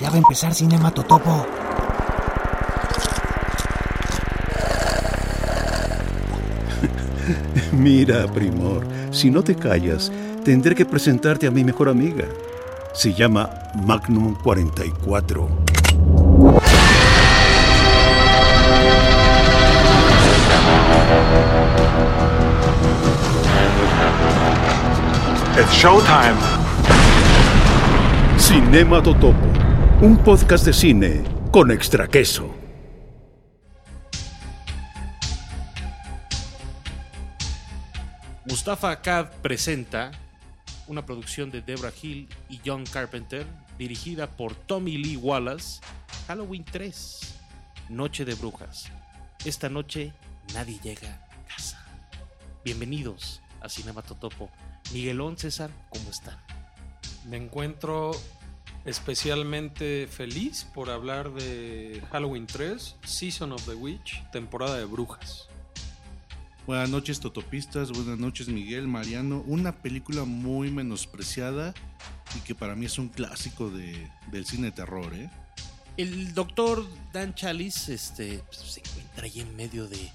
Ya va a empezar Cinema Totopo. Mira, Primor, si no te callas, tendré que presentarte a mi mejor amiga. Se llama Magnum 44. It's showtime. Cinema Totopo, un podcast de cine con extra queso. Mustafa Akkad presenta una producción de Deborah Hill y John Carpenter, dirigida por Tommy Lee Wallace, Halloween 3, Noche de Brujas. Esta noche nadie llega a casa. Bienvenidos a Cinema Totopo. Miguelón, César, ¿cómo están? Me encuentro especialmente feliz por hablar de Halloween 3, Season of the Witch, temporada de brujas. Buenas noches, Totopistas. Buenas noches, Miguel, Mariano. Una película muy menospreciada y que para mí es un clásico de, del cine de terror, ¿eh? El doctor Dan Chalice este, pues, se encuentra ahí en medio de.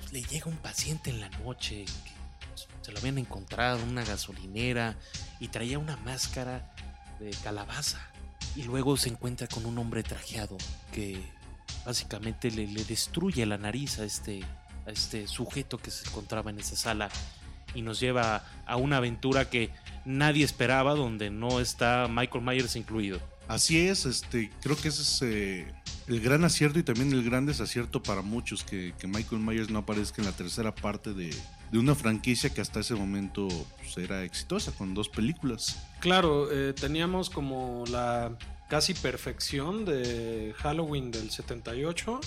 pues, le llega un paciente en la noche que pues, se lo habían encontrado en una gasolinera y traía una máscara de calabaza. Y luego se encuentra con un hombre trajeado que básicamente le, le destruye la nariz a este, a este sujeto que se encontraba en esa sala y nos lleva a una aventura que nadie esperaba, donde no está Michael Myers incluido. Así es, este, creo que ese es eh, el gran acierto y también el gran desacierto para muchos que, que Michael Myers no aparezca en la tercera parte de, de una franquicia que hasta ese momento pues, era exitosa con dos películas. Claro, eh, teníamos como la casi perfección de Halloween del 78.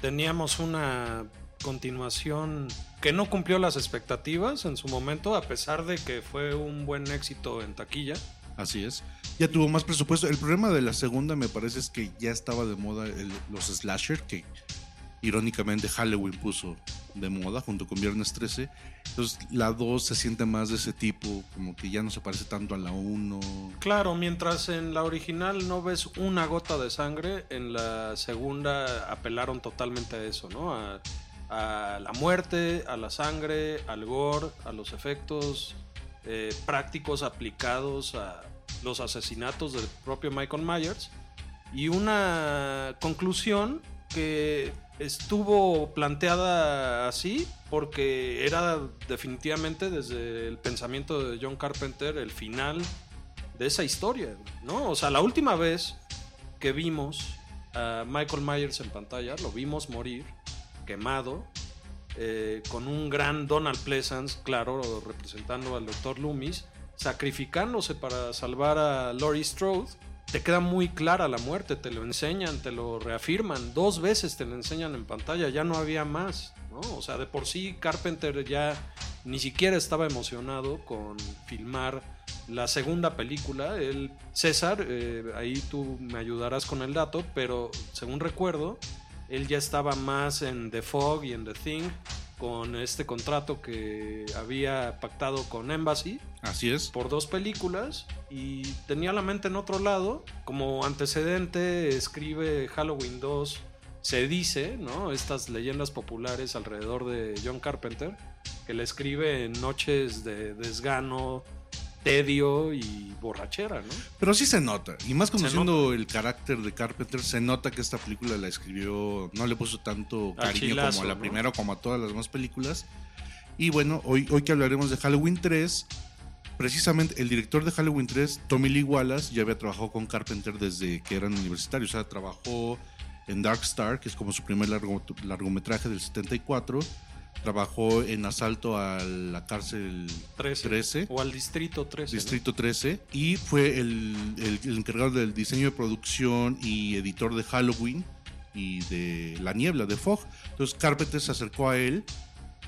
Teníamos una continuación que no cumplió las expectativas en su momento, a pesar de que fue un buen éxito en taquilla. Así es. Ya tuvo más presupuesto. El problema de la segunda me parece es que ya estaba de moda los slasher, que irónicamente Halloween puso de moda junto con Viernes 13. Entonces la 2 se siente más de ese tipo, como que ya no se parece tanto a la 1. Claro, mientras en la original no ves una gota de sangre, en la segunda apelaron totalmente a eso, ¿no? A, a la muerte, a la sangre, al gore, a los efectos eh, prácticos aplicados a los asesinatos del propio Michael Myers. Y una conclusión que estuvo planteada así porque era definitivamente desde el pensamiento de John Carpenter el final de esa historia, ¿no? O sea, la última vez que vimos a Michael Myers en pantalla, lo vimos morir, quemado, eh, con un gran Donald Pleasance, claro, representando al Dr. Loomis, sacrificándose para salvar a Laurie Strode. Te queda muy clara la muerte, te lo enseñan, te lo reafirman, dos veces te lo enseñan en pantalla, ya no había más, ¿no? O sea, de por sí Carpenter ya ni siquiera estaba emocionado con filmar la segunda película. El César, eh, ahí tú me ayudarás con el dato, pero según recuerdo, él ya estaba más en The Fog y en The Thing con este contrato que había pactado con Embassy Así es. por dos películas y tenía la mente en otro lado. Como antecedente escribe Halloween 2, se dice, ¿no? Estas leyendas populares alrededor de John Carpenter, que le escribe en noches de desgano, tedio y borrachera, ¿no? Pero sí se nota. Y más conociendo el carácter de Carpenter, se nota que esta película la escribió, no le puso tanto cariño como a la ¿no? primera o como a todas las demás películas. Y bueno, hoy, hoy que hablaremos de Halloween 3, precisamente el director de Halloween 3, Tommy Lee Wallace, ya había trabajado con Carpenter desde que eran universitarios. O sea, trabajó en Dark Star, que es como su primer largo- largometraje del 74. Trabajó en Asalto a la cárcel 13. 13. O al Distrito 13. ¿no? Distrito 13 y fue el, el- el encargado del diseño de producción y editor de Halloween y de La Niebla, de Fog. Entonces Carpenter se acercó a él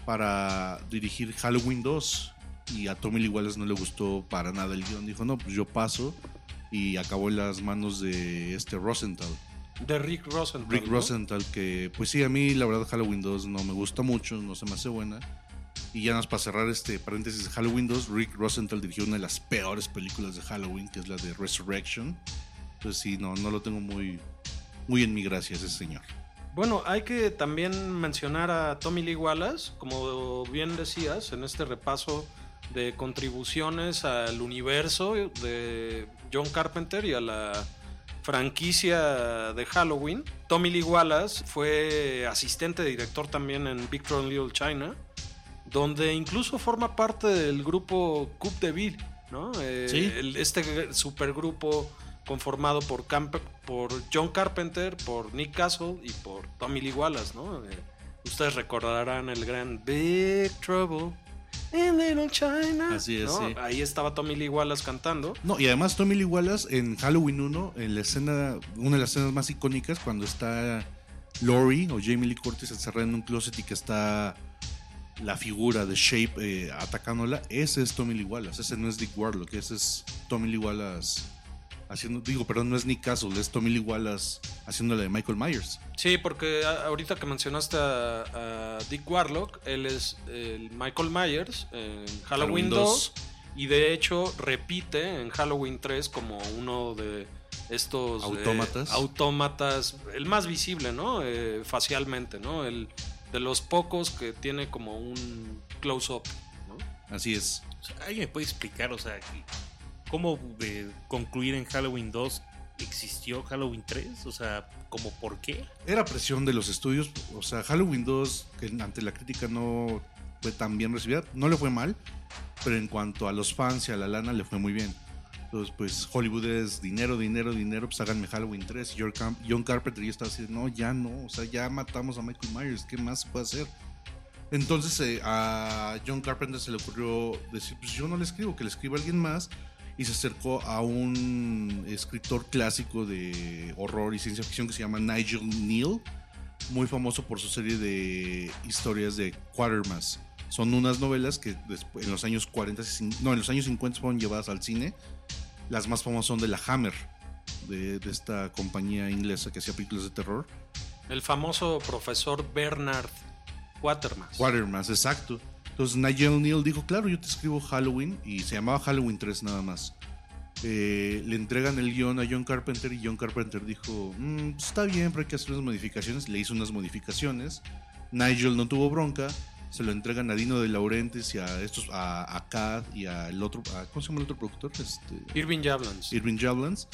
para dirigir Halloween 2 y a Tommy Lee Wallace no le gustó para nada el guion. Dijo, no, pues yo paso y acabó en las manos de este Rosenthal. De Rick Rosenthal. Rick ¿no? Rosenthal, que pues sí, a mí la verdad Halloween 2 no me gusta mucho, no se me hace buena. Y ya nada más para cerrar este paréntesis de Halloween 2, Rick Rosenthal dirigió una de las peores películas de Halloween, que es la de Resurrection. Entonces sí, no, no lo tengo muy, muy en mi gracia ese señor. Bueno, hay que también mencionar a Tommy Lee Wallace, como bien decías, en este repaso de contribuciones al universo de John Carpenter y a la franquicia de Halloween. Tommy Lee Wallace fue asistente de director también en Big Trouble Little China, donde incluso forma parte del grupo Coupe de Ville, ¿no? Eh, Sí. el- este supergrupo conformado por, Camp- por John Carpenter, por Nick Castle y por Tommy Lee Wallace, ¿no? Eh, ustedes recordarán el gran Big Trouble in Little China. Así es, ¿no? sí. Ahí estaba Tommy Lee Wallace cantando. No, y además Tommy Lee Wallace en Halloween 1, en la escena, una de las escenas más icónicas, cuando está Lori o Jamie Lee Curtis encerrada en un closet y que está la figura de Shape eh, atacándola, ese es Tommy Lee Wallace, ese no es Dick Warlock, ese es Tommy Lee Wallace haciendo, digo, perdón, no es Nick Castle, es Tommy Lee Wallace haciéndole de Michael Myers. Sí, porque ahorita que mencionaste a, a Dick Warlock, él es el Michael Myers en Halloween, Halloween 2 y de hecho repite en Halloween 3 como uno de estos eh, Autómatas. autómatas, el más visible, ¿no? Eh, facialmente, ¿no? El de los pocos que tiene como un close-up, ¿no? Así es. O sea, ¿Alguien me puede explicar, o sea, cómo eh, concluir en Halloween 2 existió Halloween 3? O sea, ¿cómo por qué? Era presión de los estudios. O sea, Halloween 2, que ante la crítica no fue tan bien recibida, no le fue mal, pero en cuanto a los fans y a la lana le fue muy bien. Entonces, pues Hollywood es dinero, dinero, dinero, pues háganme Halloween 3. Y John Car- John Carpenter ya estaba así, no, ya no, o sea, ya matamos a Michael Myers, ¿qué más se puede hacer? Entonces eh, a John Carpenter se le ocurrió decir, pues yo no le escribo, que le escriba alguien más. Y se acercó a un escritor clásico de horror y ciencia ficción que se llama Nigel Neal, muy famoso por su serie de historias de Quatermass. Son unas novelas que despu- en los años 40, y cin- no, en los años 50 fueron llevadas al cine. Las más famosas son de la Hammer, de, de esta compañía inglesa que hacía películas de terror. El famoso profesor Bernard Quatermass. Quatermass, exacto. Entonces Nigel Neal dijo, claro, yo te escribo Halloween y se llamaba Halloween 3 nada más. Eh, le entregan el guion a John Carpenter y John Carpenter dijo, "Mm, pues está bien, pero hay que hacer unas modificaciones. Le hizo unas modificaciones. Nigel no tuvo bronca. Se lo entregan a Dino de Laurentiis y a estos, a, a Cad y al otro, a- ¿cómo se llama el otro productor? Este, Irving Jablans. Irving Jablans.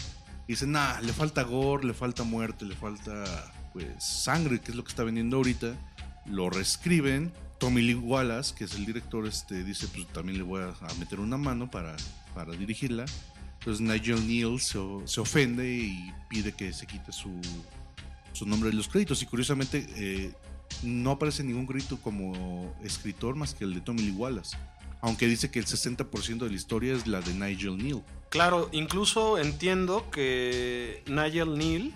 Y dicen, nah, le falta gore, le falta muerte, le falta pues sangre, que es lo que está vendiendo ahorita. Lo reescriben. Tommy Lee Wallace, que es el director, este, dice, pues también le voy a, meter una mano para, para dirigirla. Entonces Nigel Neal se, se ofende y pide que se quite su, su nombre de los créditos. Y curiosamente eh, no aparece ningún crédito como escritor más que el de Tommy Lee Wallace. Aunque dice que el 60% de la historia es la de Nigel Neal. Claro, incluso entiendo que Nigel Neal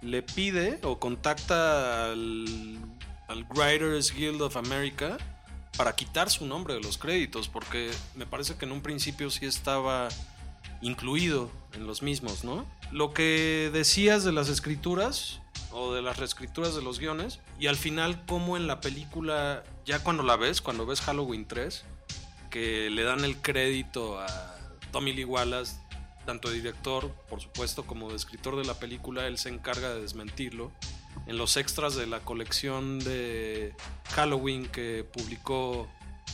le pide o contacta al, al Writers Guild of America para quitar su nombre de los créditos, porque me parece que en un principio sí estaba incluido en los mismos, ¿no? Lo que decías de las escrituras o de las reescrituras de los guiones y al final como en la película, ya cuando la ves, cuando ves Halloween 3, que le dan el crédito a Tommy Lee Wallace, tanto de director, por supuesto, como de escritor de la película, él se encarga de desmentirlo. En los extras de la colección de Halloween que publicó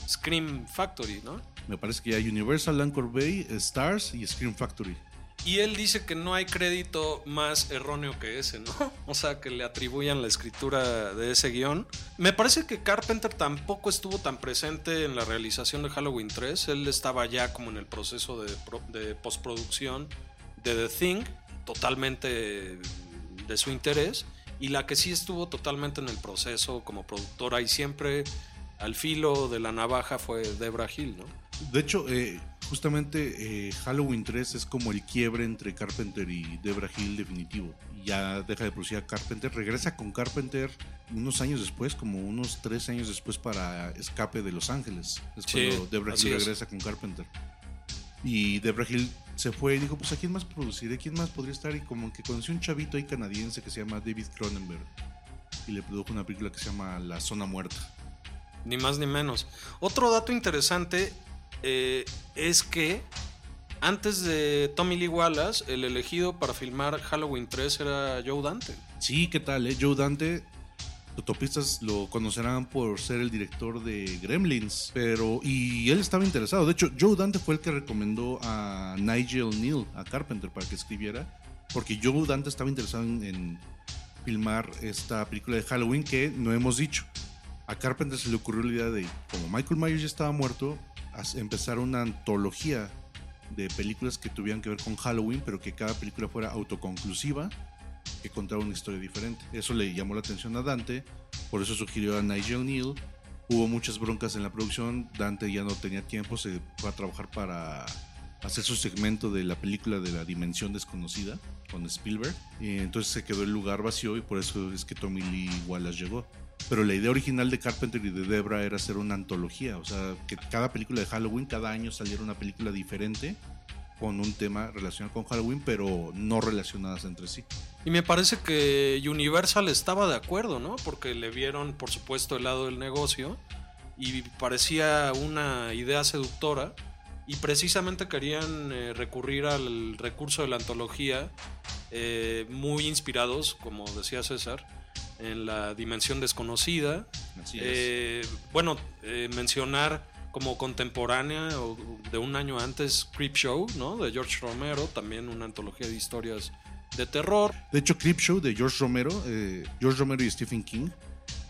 Scream Factory, ¿no? Me parece que hay Universal, Anchor Bay, Stars y Scream Factory. Y él dice que no hay crédito más erróneo que ese, ¿no? O sea, que le atribuyan la escritura de ese guion. Me parece que Carpenter tampoco estuvo tan presente en la realización de Halloween 3. Él estaba ya como en el proceso de, de postproducción de The Thing, totalmente de su interés. Y la que sí estuvo totalmente en el proceso como productora y siempre al filo de la navaja fue Debra Hill, ¿no? De hecho, eh, justamente eh, Halloween 3 es como el quiebre entre Carpenter y Debra Hill definitivo. Ya deja de producir a Carpenter, regresa con Carpenter unos años después, como unos tres años después para Escape de Los Ángeles. Es Sí, cuando Debra Hill es. regresa con Carpenter. Y Debra Hill se fue y dijo, pues a quién más produciré, quién más podría estar. Y como que conoció un chavito ahí canadiense que se llama David Cronenberg. Y le produjo una película que se llama La Zona Muerta. Ni más ni menos. Otro dato interesante eh, es que antes de Tommy Lee Wallace, el elegido para filmar Halloween 3 era Joe Dante. Sí, ¿qué tal? Eh? Joe Dante, autopistas lo conocerán por ser el director de Gremlins, pero y él estaba interesado. De hecho, Joe Dante fue el que recomendó a Nigel Neal, a Carpenter, para que escribiera, porque Joe Dante estaba interesado en, en filmar esta película de Halloween que no hemos dicho. A Carpenter se le ocurrió la idea de, como Michael Myers ya estaba muerto, empezar una antología de películas que tuvieran que ver con Halloween, pero que cada película fuera autoconclusiva, que contara una historia diferente. Eso le llamó la atención a Dante, por eso sugirió a Nigel Neal. Hubo muchas broncas en la producción, Dante ya no tenía tiempo, se fue a trabajar para hacer su segmento de la película de la dimensión desconocida con Spielberg. Y entonces se quedó el lugar vacío y por eso es que Tommy Lee Wallace llegó. Pero la idea original de Carpenter y de Debra era hacer una antología, o sea, que cada película de Halloween, cada año saliera una película diferente con un tema relacionado con Halloween, pero no relacionadas entre sí. Y me parece que Universal estaba de acuerdo, ¿no? Porque le vieron, por supuesto, el lado del negocio y parecía una idea seductora. Y precisamente querían eh, recurrir al recurso de la antología, eh, muy inspirados, como decía César, en la dimensión desconocida. Así es. Eh, bueno, eh, mencionar como contemporánea o de un año antes Creepshow, ¿no? De George Romero, también una antología de historias de terror. De hecho, Creepshow de George Romero, eh, George Romero y Stephen King,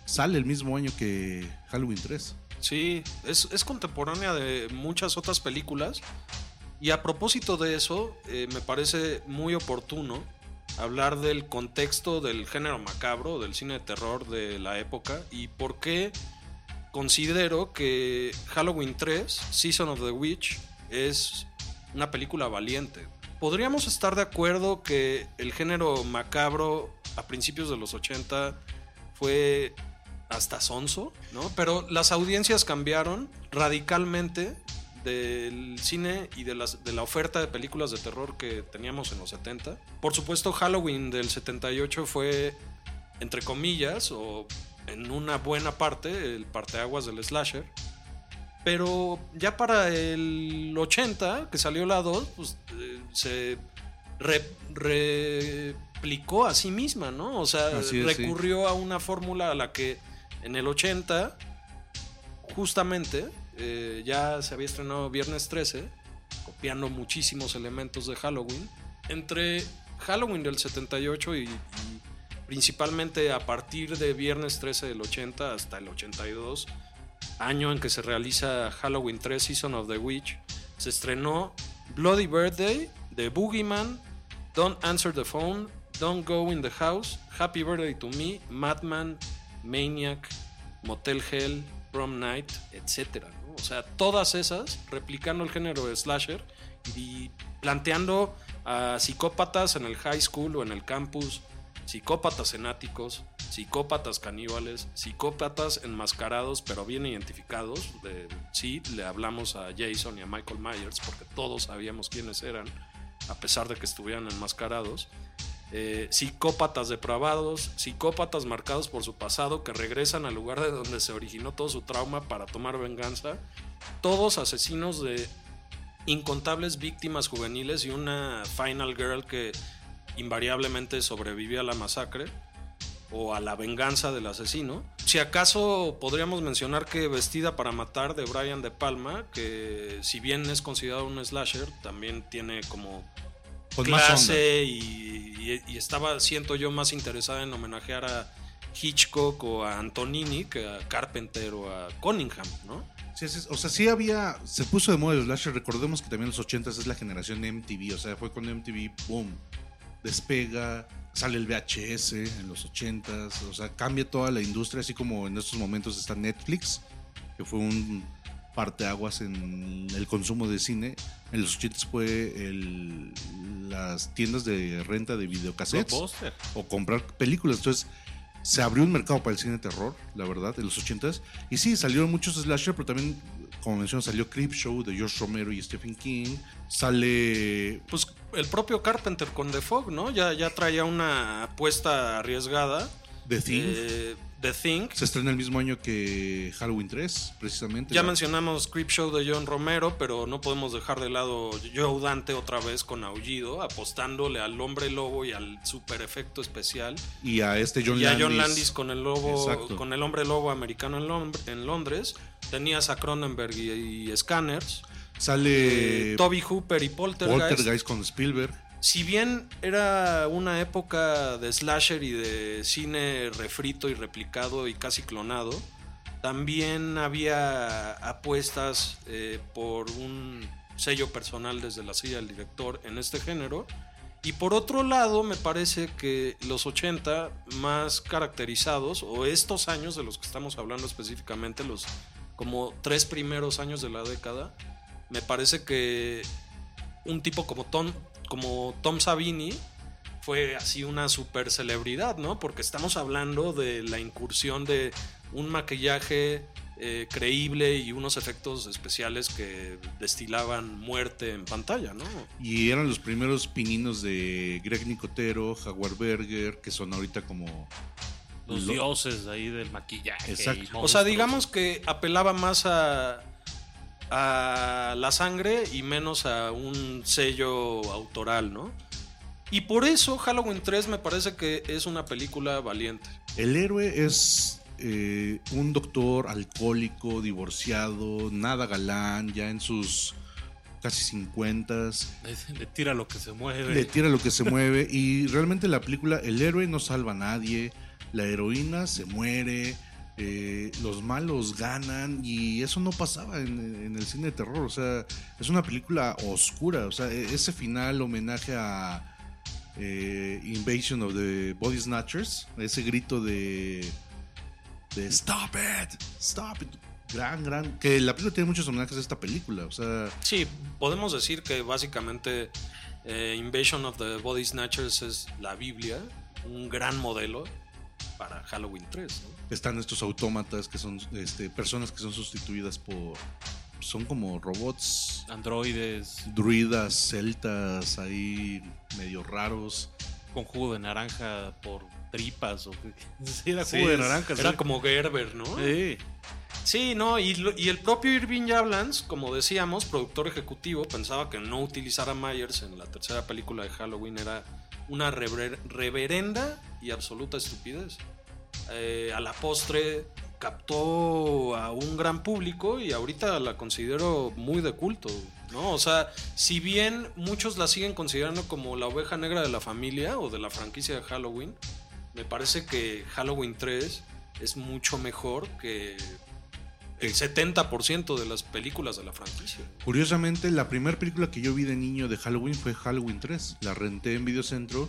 sale el mismo año que Halloween 3. Sí, es, es contemporánea de muchas otras películas. Y a propósito de eso, eh, me parece muy oportuno hablar del contexto del género macabro, del cine de terror de la época y por qué considero que Halloween 3, Season of the Witch, es una película valiente. Podríamos estar de acuerdo que el género macabro a principios de los 80 fue hasta sonso, ¿no? Pero las audiencias cambiaron radicalmente del cine y de, de la oferta de películas de terror que teníamos en los 70. Por supuesto, Halloween del 78 fue, entre comillas, o en una buena parte, el parteaguas del slasher. Pero ya para el 80, que salió la 2, pues eh, se re- replicó a sí misma, ¿no? O sea, sí. recurrió a una fórmula a la que en el 80, justamente, eh, ya se había estrenado Viernes 13, copiando muchísimos elementos de Halloween. Entre Halloween del 78 y, y principalmente a partir de Viernes 13 del 80 hasta el 82, año en que se realiza Halloween 3 Season of the Witch, se estrenó Bloody Birthday, The Boogeyman, Don't Answer the Phone, Don't Go in the House, Happy Birthday to Me, Madman, Maniac, Motel Hell, Prom Night, etc. O sea, todas esas replicando el género de slasher y planteando a psicópatas en el high school o en el campus, psicópatas en áticos, psicópatas caníbales, psicópatas enmascarados pero bien identificados. De- sí, le hablamos a Jason y a Michael Myers porque todos sabíamos quiénes eran, a pesar de que estuvieran enmascarados. Eh, psicópatas depravados, psicópatas marcados por su pasado que regresan al lugar de donde se originó todo su trauma para tomar venganza. Todos asesinos de incontables víctimas juveniles y una final girl que invariablemente sobrevivió a la masacre o a la venganza del asesino. Si acaso podríamos mencionar que Vestida para Matar de Brian De Palma, que si bien es considerado un slasher, también tiene como onda. clase y, y- y estaba, siento yo, más interesada en homenajear a Hitchcock o a Antonini que a Carpenter o a Cunningham, ¿no? Sí, sí, o sea, sí había, se puso de moda el slasher. Recordemos que también en los 80 es la generación MTV, o sea, fue con MTV, boom, despega, sale el VHS en los 80 o sea, cambia toda la industria, así como en estos momentos está Netflix, que fue un parteaguas en el consumo de cine. En los 80 fue el- las tiendas de renta de videocassettes o comprar películas. Entonces, se abrió un mercado para el cine de terror, la verdad, en los 80s. Y sí, salieron muchos slasher, pero también, como mencioné, salió Creepshow de George Romero y Stephen King. Sale. Pues el propio Carpenter con The Fog, ¿no? Ya, ya traía una apuesta arriesgada The Thing. Eh, The Thing. Se estrena el mismo año que Halloween 3, precisamente. Ya mencionamos Creepshow de John Romero, pero no podemos dejar de lado Joe Dante otra vez con Aullido, apostándole al hombre lobo y al super efecto especial. Y a este John y a Landis. John Landis con el lobo, Exacto. con el hombre lobo americano en, Londres. Tenías a Cronenberg y, y Scanners. Sale Eh, Toby Hooper y Poltergeist. Poltergeist con Spielberg. Si bien era una época de slasher y de cine refrito y replicado y casi clonado, también había apuestas eh, por un sello personal desde la silla del director en este género. Y por otro lado, me parece que los 80 más caracterizados, o estos años de los que estamos hablando específicamente, los como tres primeros años de la década, me parece que un tipo como Tom, como Tom Savini fue así una super celebridad, ¿no? Porque estamos hablando de la incursión de un maquillaje eh, creíble y unos efectos especiales que destilaban muerte en pantalla, ¿no? Y eran los primeros pininos de Greg Nicotero, Jaguar Berger, que son ahorita como. Los lo- dioses ahí del maquillaje. Exacto. y O sea, digamos que apelaba más a, a la sangre y menos a un sello autoral, ¿no? Y por eso Halloween 3 me parece que es una película valiente. El héroe es eh, un doctor alcohólico, divorciado, nada galán, ya en sus casi 50 Le, le tira lo que se mueve. le tira lo que se mueve y realmente la película el héroe no salva a nadie, la heroína se muere, eh, los malos ganan y eso no pasaba en, el cine de terror, o sea, es una película oscura, o sea, e- ese final homenaje a eh, Invasion of the Body Snatchers, ese grito de, de Stop it, Stop it. Gran, gran. Que la película tiene muchos homenajes a esta película. O sea, Sí, podemos decir que básicamente eh, Invasion of the Body Snatchers es la Biblia, un gran modelo para Halloween 3, ¿no? están estos autómatas que son este, personas que son sustituidas por. Son como robots, Androides druidas, celtas, ahí medio raros. con jugo de naranja por tripas. O Sí, era Sí, jugo de naranja. Era sí. como Gerber, ¿no? Sí. Sí, no, y, el propio Irving Yablans, como decíamos, productor ejecutivo, pensaba que no utilizar a Myers en la tercera película de Halloween era una rever- reverenda y absoluta estupidez. Eh, a la postre captó a un gran público y ahorita la considero muy de culto, ¿no? O sea, si bien muchos la siguen considerando como la oveja negra de la familia o de la franquicia de Halloween, me parece que Halloween 3 es mucho mejor que el 70% de las películas de la franquicia. Curiosamente, la primera película que yo vi de niño de Halloween fue Halloween 3. La renté en Videocentro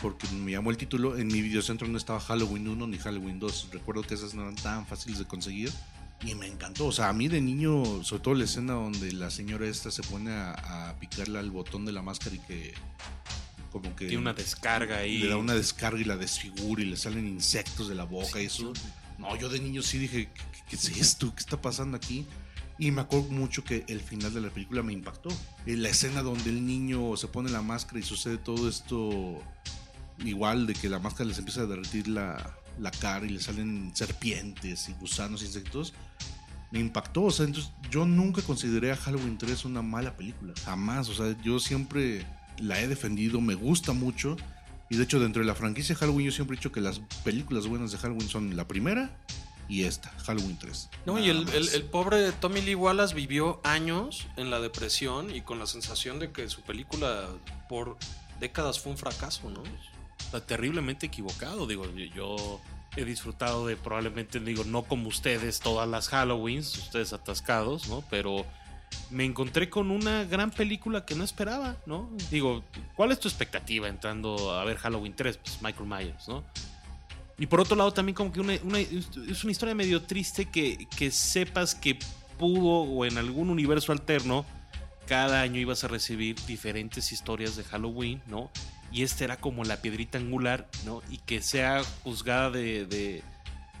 porque me llamó el título. En mi Videocentro no estaba Halloween 1 ni Halloween 2. Recuerdo que esas no eran tan fáciles de conseguir. Y me encantó. O sea, a mí de niño, sobre todo la escena donde la señora esta se pone a, a picarle al botón de la máscara y que como que Tiene una descarga ahí. le da una descarga y la desfigura y le salen insectos de la boca y eso. No, yo de niño sí dije, ¿qué, qué- es esto? ¿Qué está pasando aquí? Y me acuerdo mucho que el final de la película me impactó. La escena donde el niño se pone la máscara y sucede todo esto igual de que la máscara les empieza a derretir la, la cara y le salen serpientes y gusanos, insectos. Me impactó, o sea, entonces yo nunca consideré a Halloween 3 una mala película, jamás, o sea, yo siempre la he defendido, me gusta mucho y de hecho dentro de la franquicia Halloween yo siempre he dicho que las películas buenas de Halloween son la primera y esta, Halloween 3. No, y el, el- el pobre Tommy Lee Wallace vivió años en la depresión y con la sensación de que su película por décadas fue un fracaso, ¿no? Terriblemente equivocado. Digo, yo- yo he disfrutado de probablemente, digo, no como ustedes todas las Halloweens, ustedes atascados, ¿no? Pero me encontré con una gran película que no esperaba, ¿no? Digo, ¿cuál es tu expectativa entrando a ver Halloween 3? Pues Michael Myers, ¿no? Y por otro lado, también como que una, una- es una historia medio triste que, que sepas que pudo o en algún universo alterno cada año ibas a recibir diferentes historias de Halloween, ¿no? Y esta era como la piedrita angular, ¿no? Y que sea juzgada de, de-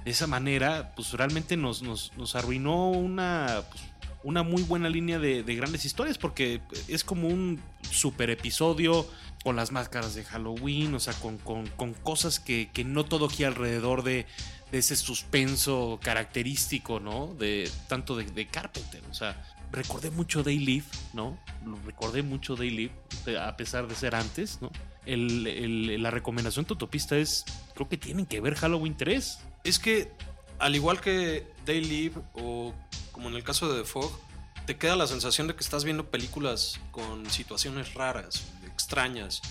de esa manera, pues realmente nos, nos, nos arruinó una, pues, una muy buena línea de, de grandes historias, porque es como un super episodio con las máscaras de Halloween, o sea, con, con- cosas que, que no todo gira alrededor de, de ese suspenso característico, ¿no? De tanto de, de Carpenter, o sea, recordé mucho Day ¿no? Recordé mucho Day a pesar de ser antes, ¿no? El- el- la recomendación Totopista es, creo que tienen que ver Halloween 3. Es que, al igual que Day Live o como en el caso de The Fog, te queda la sensación de que estás viendo películas con situaciones raras, extrañas,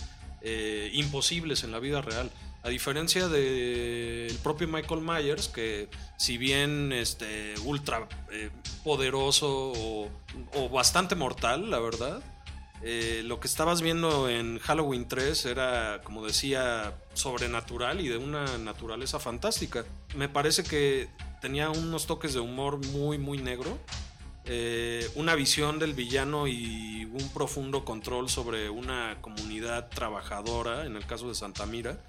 eh, imposibles en la vida real. A diferencia del propio Michael Myers, que si bien este, ultra eh, poderoso o bastante mortal, la verdad, eh, lo que estabas viendo en Halloween 3 era, como decía, sobrenatural y de una naturaleza fantástica. Me parece que tenía unos toques de humor muy, muy negro. eh, una visión del villano y un profundo control sobre una comunidad trabajadora, en el caso de Santa Mira,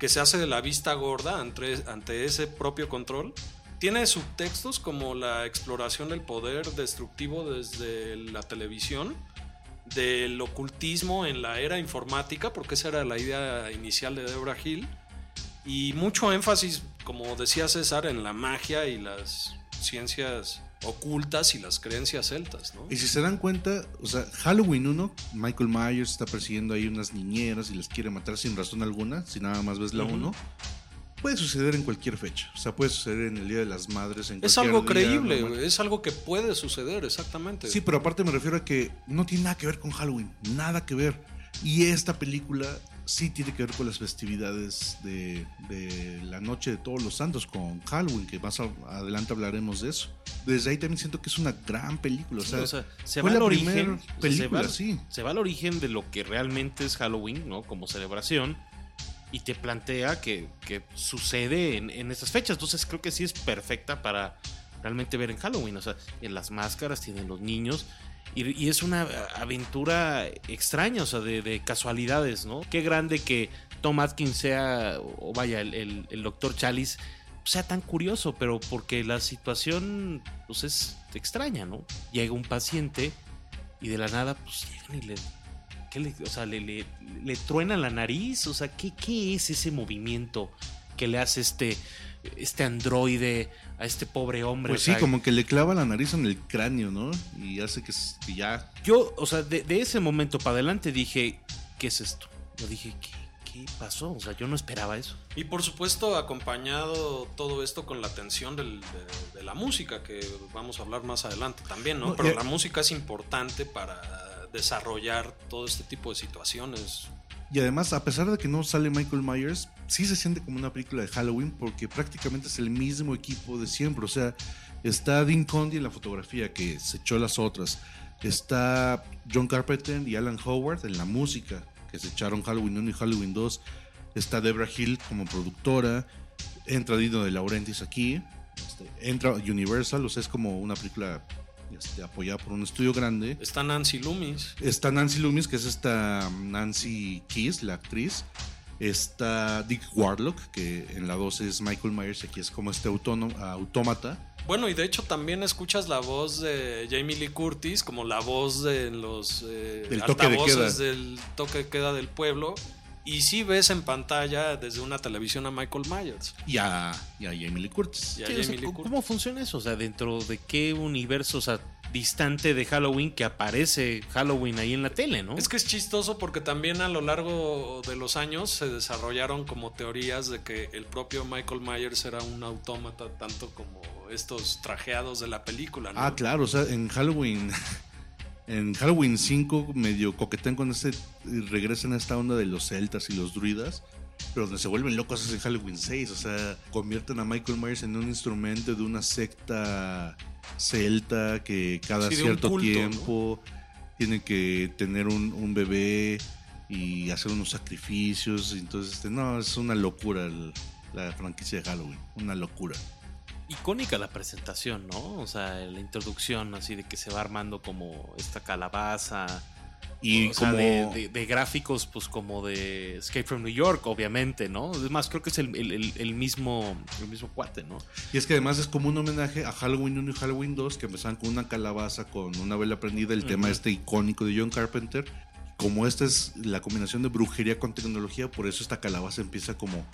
que se hace de la vista gorda ante, ante ese propio control. Tiene subtextos como la exploración del poder destructivo desde la televisión, del ocultismo en la era informática, porque esa era la idea inicial de Deborah Hill, y mucho énfasis, como decía César, en la magia y las ciencias ocultas y las creencias celtas, ¿no? Y si se dan cuenta, o sea, Halloween 1, Michael Myers está persiguiendo ahí unas niñeras y les quiere matar sin razón alguna, si nada más ves la Ujú. 1. Puede suceder en cualquier fecha. O sea, puede suceder en el Día de las Madres. En Es cualquier algo día creíble, normal. es algo que puede suceder, exactamente. Sí, pero aparte me refiero a que no tiene nada que ver con Halloween. Nada que ver. Y esta película sí tiene que ver con las festividades de, de la noche de todos los santos, con Halloween, que más a- adelante hablaremos de eso. Desde ahí también siento que es una gran película. O sea, O sea, se fue va al la origen. primer o sea, se película, va- sí. se va al origen de lo que realmente es Halloween, ¿no? Como celebración. Y te plantea que, que sucede en, en estas fechas. Entonces creo que sí es perfecta para realmente ver en Halloween. O sea, en las máscaras tienen los niños. Y, y es una aventura extraña, o sea, de, de casualidades, ¿no? Qué grande que Tom Atkins sea, o vaya, el, el, el doctor Chalice sea tan curioso, pero porque la situación pues es extraña, ¿no? Llega un paciente y de la nada pues llegan y le ¿qué le- o sea, le, le, le truena la nariz, o sea, ¿qué, qué es ese movimiento que le hace este este androide a este pobre hombre? Pues O sí, sea, como que le clava la nariz en el cráneo, ¿no? Y hace que, ya... yo, o sea, de, de ese momento para adelante dije, ¿qué es esto? Yo dije, ¿qué, ¿qué pasó? O sea, yo no esperaba eso. Y por supuesto, acompañado todo esto con la tensión del- de, de la música, que vamos a hablar más adelante también, ¿no? No, Pero la música es importante para desarrollar todo este tipo de situaciones. Y además, a pesar de que no sale Michael Myers, sí se siente como una película de Halloween porque prácticamente es el mismo equipo de siempre. O sea, está Dean Condy en la fotografía que se echó las otras. Está John Carpenter y Alan Howard en la música que se echaron Halloween 1 y Halloween 2. Está Debra Hill como productora. Entra Dino de Laurentiis aquí. Este, entra Universal, o sea, es como una película este, apoyada por un estudio grande. Está Nancy Loomis. Está Nancy Loomis, que es esta Nancy Keys, la actriz. Está Dick Warlock, que en la 2 es Michael Myers, aquí es como este autómata. Bueno, y de hecho también escuchas la voz de Jamie Lee Curtis como la voz de los eh, de altavoces queda. del toque de queda del pueblo. Y sí ves en pantalla desde una televisión a Michael Myers. Y a, y a Jamie Lee Curtis. Y a Sí, o sea, Jamie Lee ¿cómo- Curtis. ¿Cómo funciona eso? O sea, dentro de qué universo, o sea, distante de Halloween que aparece Halloween ahí en la tele, ¿no? Es que es chistoso porque también a lo largo de los años se desarrollaron como teorías de que el propio Michael Myers era un autómata tanto como estos trajeados de la película. ¿no? Ah, claro, o sea, en Halloween. En Halloween 5 medio coquetean con este. y Regresan a esta onda de los celtas y los druidas. Pero donde se vuelven locos es en Halloween 6. O sea, convierten a Michael Myers en un instrumento de una secta celta que cada Sí, cierto culto, tiempo tiene que tener un, un bebé y hacer unos sacrificios. Entonces, este, no, es una locura el- la franquicia de Halloween. Una locura. Icónica la presentación, ¿no? O sea, la introducción así de que se va armando como esta calabaza. Y o sea, como. de, de- de gráficos, pues como de Escape from New York, obviamente, ¿no? Es más, creo que es el, el- el- el mismo, el mismo cuate, ¿no? Y es que además es como un homenaje a Halloween 1 y Halloween 2, que empezaban con una calabaza, con una vela prendida, el tema este icónico de John Carpenter. como esta es la combinación de brujería con tecnología, por eso esta calabaza empieza como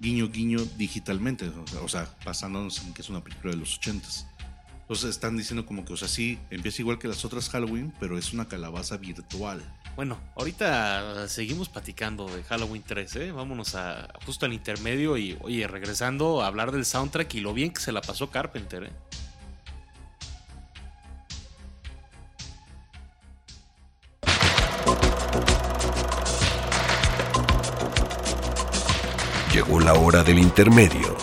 guiño guiño digitalmente, o sea, basándonos en que es una película de los ochentas. Entonces están diciendo como que, o sea, sí, empieza igual que las otras Halloween, pero es una calabaza virtual. Bueno, ahorita seguimos platicando de Halloween 3, ¿eh? Vámonos a justo al intermedio y, oye, regresando a hablar del soundtrack y lo bien que se la pasó Carpenter, ¿eh? Llegó la hora del intermedio.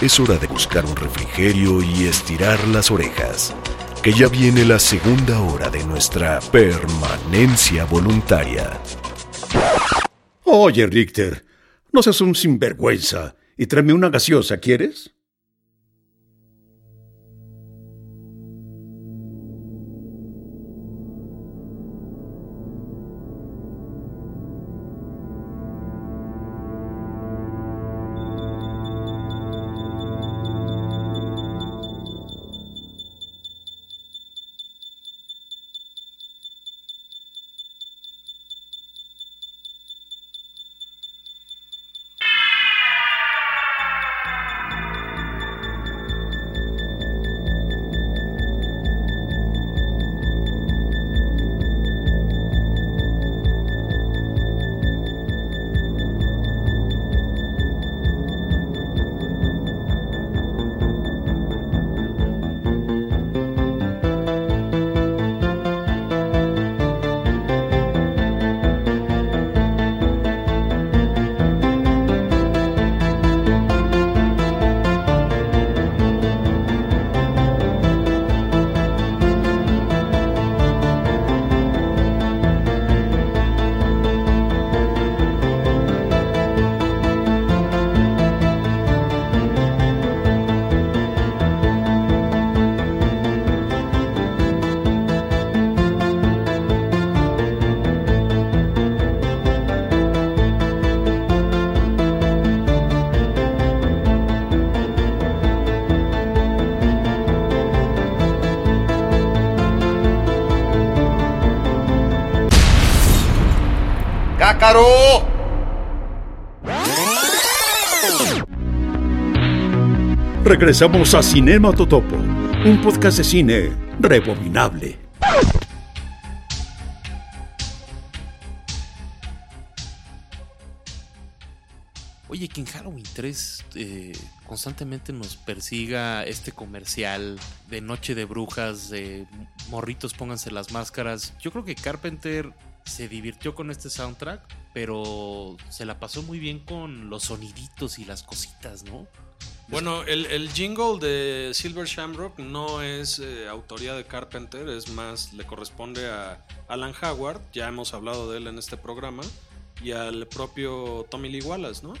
Es hora de buscar un refrigerio y estirar las orejas, que ya viene la segunda hora de nuestra permanencia voluntaria. Oye, Richter, no seas un sinvergüenza y tráeme una gaseosa, ¿quieres? Regresamos a Cinema Totopo, un podcast de cine rebobinable. Oye, que en Halloween 3 eh, constantemente nos persiga este comercial de Noche de Brujas, de morritos pónganse las máscaras. Yo creo que Carpenter se divirtió con este soundtrack, pero se la pasó muy bien con los soniditos y las cositas, ¿no? Bueno, el, el jingle de Silver Shamrock no es eh, autoría de Carpenter, es más, le corresponde a Alan Howard, ya hemos hablado de él en este programa, y al propio Tommy Lee Wallace, ¿no?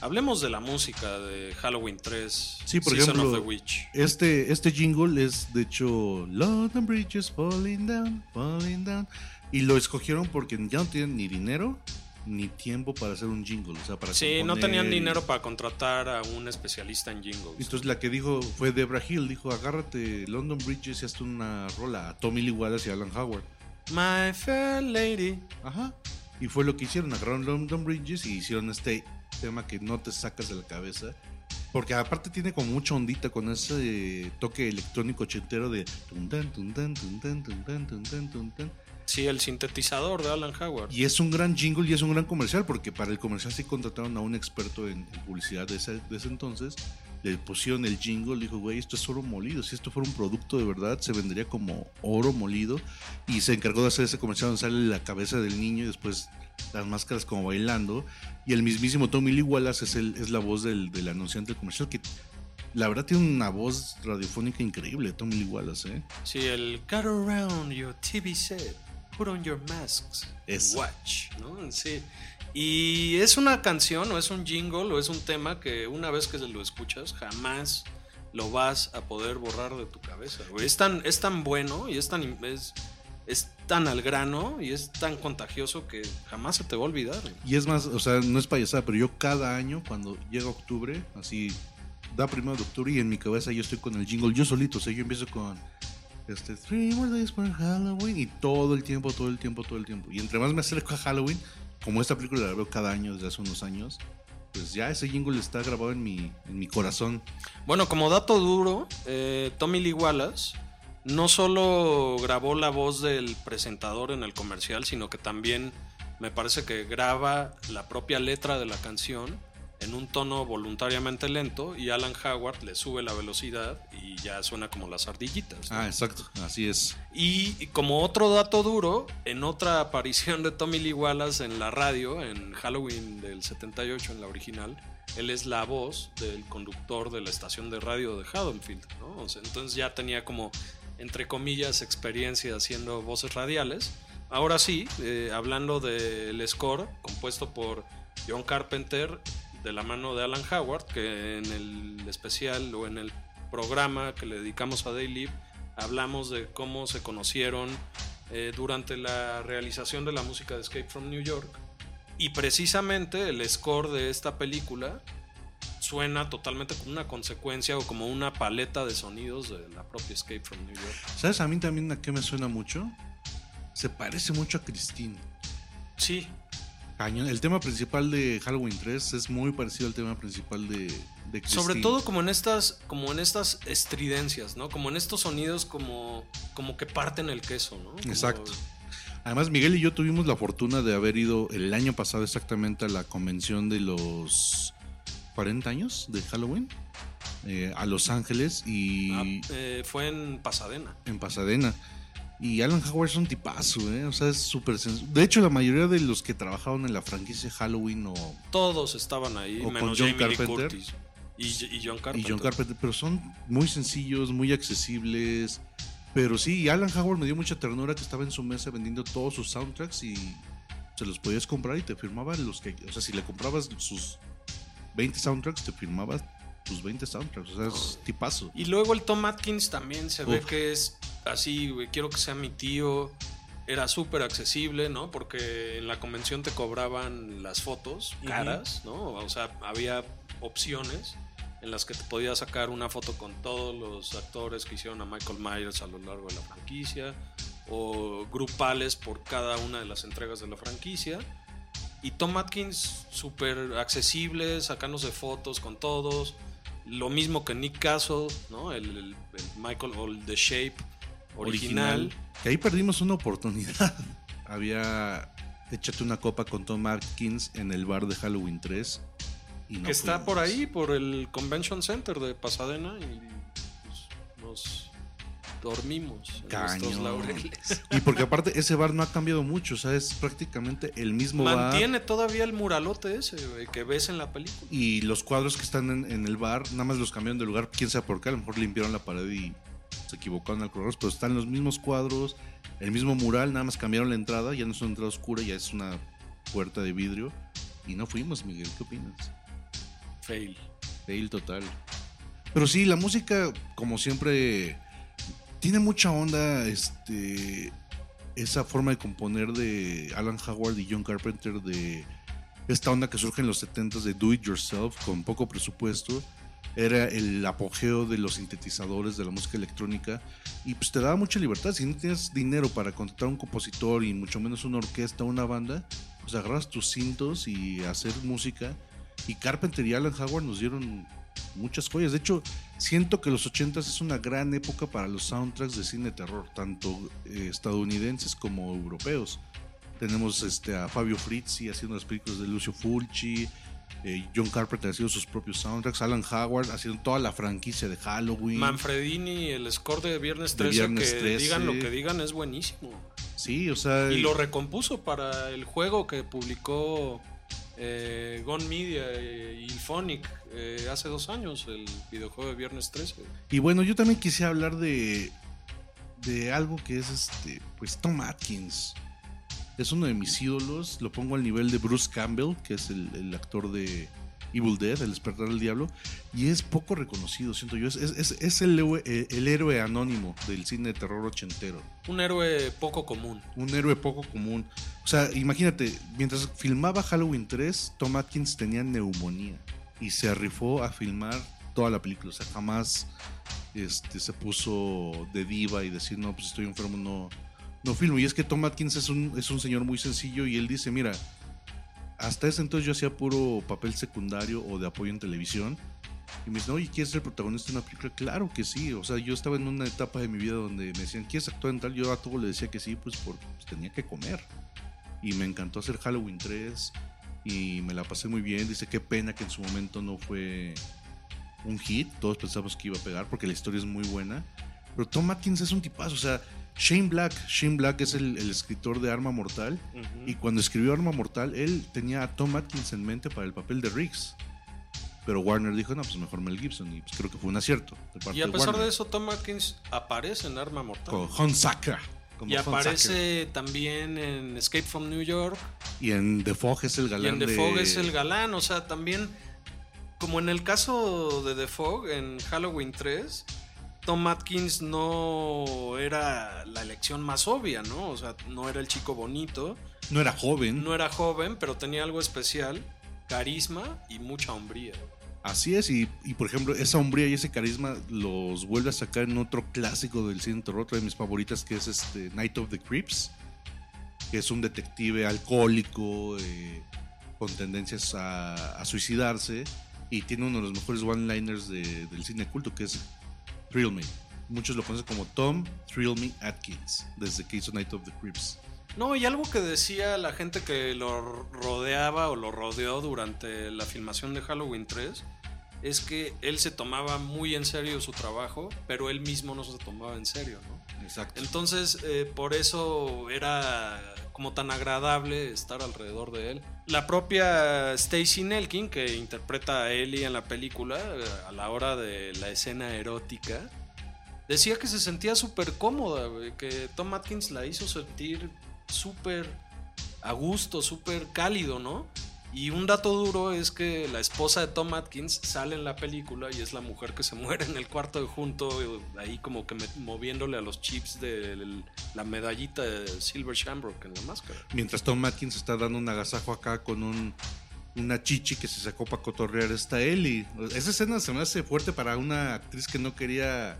Hablemos de la música de Halloween 3, Sí, por Season ejemplo, of the Witch. Este, este jingle es, de hecho, London Bridges falling down, falling down. Y lo escogieron porque ya no tienen ni dinero ni tiempo para hacer un jingle. O sea, para Sí, no componer tenían y- dinero para contratar a un especialista en jingles. Entonces la que dijo fue Debra Hill, dijo agárrate London Bridges y hazte una rola a Tommy Lee Wallace y Alan Howard. My Fair Lady. Ajá. Y fue lo que hicieron, agarraron London Bridges y hicieron este tema que no te sacas de la cabeza. Porque aparte tiene como mucha ondita con ese toque electrónico ochentero de tun tan, tun tan, tun tan, Sí, el sintetizador de Alan Howard. Y es un gran jingle y es un gran comercial, porque para el comercial sí contrataron a un experto en, en publicidad de ese, de ese entonces. Le pusieron el jingle, dijo, güey, esto es oro molido. Si esto fuera un producto de verdad, se vendería como oro molido. Y se encargó de hacer ese comercial donde sale la cabeza del niño y después las máscaras como bailando. Y el mismísimo Tommy Lee Wallace es, el, es la voz del, del anunciante del comercial, que la verdad tiene una voz radiofónica increíble, Tommy Lee Wallace, ¿eh? Sí, el Got around your TV set, put on your masks, Eso. watch, ¿no? Sí. Y es una canción o es un jingle o es un tema que una vez que lo escuchas jamás lo vas a poder borrar de tu cabeza. güey. Es tan, es tan bueno y es tan, es, es tan al grano y es tan contagioso que jamás se te va a olvidar. güey. Y es más, o sea, no es payasada, pero yo cada año, cuando llega octubre, así, da primero de octubre y en mi cabeza yo estoy con el jingle yo solito, o sea, yo empiezo con Este, Three more days for Halloween. Y todo el tiempo, todo el tiempo, todo el tiempo. Y entre más me acerco a Halloween, como esta película la veo cada año desde hace unos años, pues ya ese jingle está grabado en mi, en mi corazón. Bueno, como dato duro, eh, Tommy Lee Wallace no solo grabó la voz del presentador en el comercial, sino que también me parece que graba la propia letra de la canción en un tono voluntariamente lento y Alan Howard le sube la velocidad y ya suena como las ardillitas. ¿no? Ah, exacto, así es. Y como otro dato duro, en otra aparición de Tommy Lee Wallace en la radio, en Halloween del 78, en la original, él es la voz del conductor de la estación de radio de Haddonfield. ¿no? O sea, entonces ya tenía como, entre comillas, experiencia haciendo voces radiales. Ahora sí, eh, hablando del score compuesto por John Carpenter de la mano de Alan Howard, que en el especial o en el programa que le dedicamos a Daily hablamos de cómo se conocieron eh, durante la realización de la música de Escape from New York. Y precisamente el score de esta película suena totalmente como una consecuencia o como una paleta de sonidos de la propia Escape from New York. ¿Sabes a mí también a qué me suena mucho? Se parece mucho a Christine. Sí, Cañón. El tema principal de Halloween 3 es muy parecido al tema principal de, de. Sobre todo como en estas, como en estas estridencias, ¿no? Como en estos sonidos como, como que parten el queso, ¿no? Como- Exacto. Además, Miguel y yo tuvimos la fortuna de haber ido el año pasado exactamente a la convención de los 40 años de Halloween eh, a Los Ángeles y Ah, eh, fue en Pasadena. en Pasadena. Y Alan Howard es un tipazo, ¿eh? O sea, es súper sens- De hecho, la mayoría de los que trabajaron en la franquicia Halloween o, Todos estaban ahí, O con menos John Jamie Carpenter. Curtis. Y, y John y Carpenter. John Carpenter, pero son muy sencillos, muy accesibles. Pero sí, y Alan Howard me dio mucha ternura que estaba en su mesa vendiendo todos sus soundtracks y se los podías comprar y te firmaban los que. O sea, si le comprabas sus 20 soundtracks, te firmaba tus 20 soundtracks. O sea, es tipazo. Y luego el Tom Atkins también se ve que es así, güey, quiero que sea mi tío. Era súper accesible, ¿no? Porque en la convención te cobraban las fotos caras, ¿no? O sea, había opciones en las que te podías sacar una foto con todos los actores que hicieron a Michael Myers a lo largo de la franquicia o grupales por cada una de las entregas de la franquicia. Y Tom Atkins súper accesible, sacándose fotos con todos. Lo mismo que Nick Castle, ¿no? El, el- el Michael o el The Shape original. Que ahí perdimos una oportunidad. Había échate una copa con Tom Atkins en el bar de Halloween 3. Y no que está por ahí, por el Convention Center de Pasadena. Y pues, nos dormimos en nuestros Cañón. laureles. Y porque aparte ese bar no ha cambiado mucho, o sea, es prácticamente el mismo bar. Mantiene todavía el muralote ese, que ves en la película. Y los cuadros que están en, en el bar, nada más los cambiaron de lugar, quién sabe por qué, a lo mejor limpiaron la pared y se equivocaron al color, pero están los mismos cuadros, el mismo mural, nada más cambiaron la entrada, ya no es una entrada oscura, ya es una puerta de vidrio. Y no fuimos, Miguel, ¿qué opinas? Fail. Fail total. Pero sí, la música, como siempre, tiene mucha onda, este, esa forma de componer de Alan Howard y John Carpenter de esta onda que surge en los 70s de Do It Yourself con poco presupuesto. Era el apogeo de los sintetizadores de la música electrónica y pues te daba mucha libertad. Si no tienes dinero para contratar un compositor y mucho menos una orquesta o una banda, pues agarras tus cintos y hacer música. Y Carpenter y Alan Howard nos dieron muchas joyas. De hecho, siento que los 80s es una gran época para los soundtracks de cine terror, tanto eh, estadounidenses como europeos. Tenemos este, a Fabio Frizzi haciendo las películas de Lucio Fulci, eh, John Carpenter haciendo sus propios soundtracks, Alan Howard haciendo toda la franquicia de Halloween. Manfredini, el score de Viernes De 13, Viernes que 13. digan lo que digan, es buenísimo. Sí, o sea. Y lo recompuso para el juego que publicó eh, Gone Media eh, y Phonic eh, hace dos años, el videojuego de Viernes 13. Y bueno, yo también quisiera hablar de, de algo que es este, pues Tom Atkins. Es uno de mis ídolos, lo pongo al nivel de Bruce Campbell, que es el, el actor de Evil Dead, El despertar del diablo, y es poco reconocido, siento yo. Es, es- es- el, héroe- eh, el héroe anónimo del cine de terror ochentero. Un héroe poco común. Un héroe poco común. O sea, imagínate, mientras filmaba Halloween 3, Tom Atkins tenía neumonía y se arrifó a filmar toda la película. O sea, jamás este, se puso de diva y decir, no, pues estoy enfermo, no, no filmo. Y es que Tom Atkins es un, es un señor muy sencillo y él dice, mira, hasta ese entonces yo hacía puro papel secundario o de apoyo en televisión. Y me dicen, oye, ¿quieres ser protagonista de una película? Claro que sí. O sea, yo estaba en una etapa de mi vida donde me decían, ¿quieres actuar en tal? Yo a todo le decía que sí, pues porque pues, tenía que comer. Y me encantó hacer Halloween 3 y me la pasé muy bien. Dice, qué pena que en su momento no fue un hit. Todos pensamos que iba a pegar porque la historia es muy buena. Pero Tom Atkins es un tipazo. O sea, Shane Black. Shane Black es el, el escritor de Arma Mortal. Y cuando escribió Arma Mortal, él tenía a Tom Atkins en mente para el papel de Riggs. Pero Warner dijo, no, pues mejor Mel Gibson. Y pues creo que fue un acierto. de parte Y a pesar de eso, Tom Atkins aparece en Arma Mortal. Con Hunsaker. como y aparece también en Escape from New York. Y en The Fog es el Y galán en The de- Fog es el galán. O sea, también, como en el caso de The Fog, en Halloween 3, Tom Atkins no era la elección más obvia, ¿no? O sea, no era el chico bonito, No era joven. no era joven, pero tenía algo especial, carisma y mucha hombría. Así es, y, y, por ejemplo, esa hombría y ese carisma los vuelve a sacar en otro clásico del cine de terror, otra de mis favoritas, que es este Night of the Creeps, que es un detective alcohólico eh, con tendencias a, a suicidarse y tiene uno de los mejores one-liners de- del cine culto, que es Thrill Me. Muchos lo conocen como Tom Thrill Me Atkins, desde que hizo Night of the Creeps. No, y algo que decía la gente que lo rodeaba o lo rodeó durante la filmación de Halloween 3 es que él se tomaba muy en serio su trabajo, pero él mismo no se tomaba en serio, ¿no? Exacto. Entonces, eh, por eso era como tan agradable estar alrededor de él. La propia Stacy Nelkin, que interpreta a Ellie en la película, eh, a la hora de la escena erótica, decía que se sentía súper cómoda, que Tom Atkins la hizo sentir súper a gusto, súper cálido, ¿no? Y un dato duro es que la esposa de Tom Atkins sale en la película y es la mujer que se muere en el cuarto de junto, eh, ahí como que moviéndole a los chips de la medallita de Silver Shamrock en la máscara. Mientras Tom Atkins está dando un agasajo acá con un, una chichi que se sacó para cotorrear, está Ellie. Esa escena se me hace fuerte para una actriz que no quería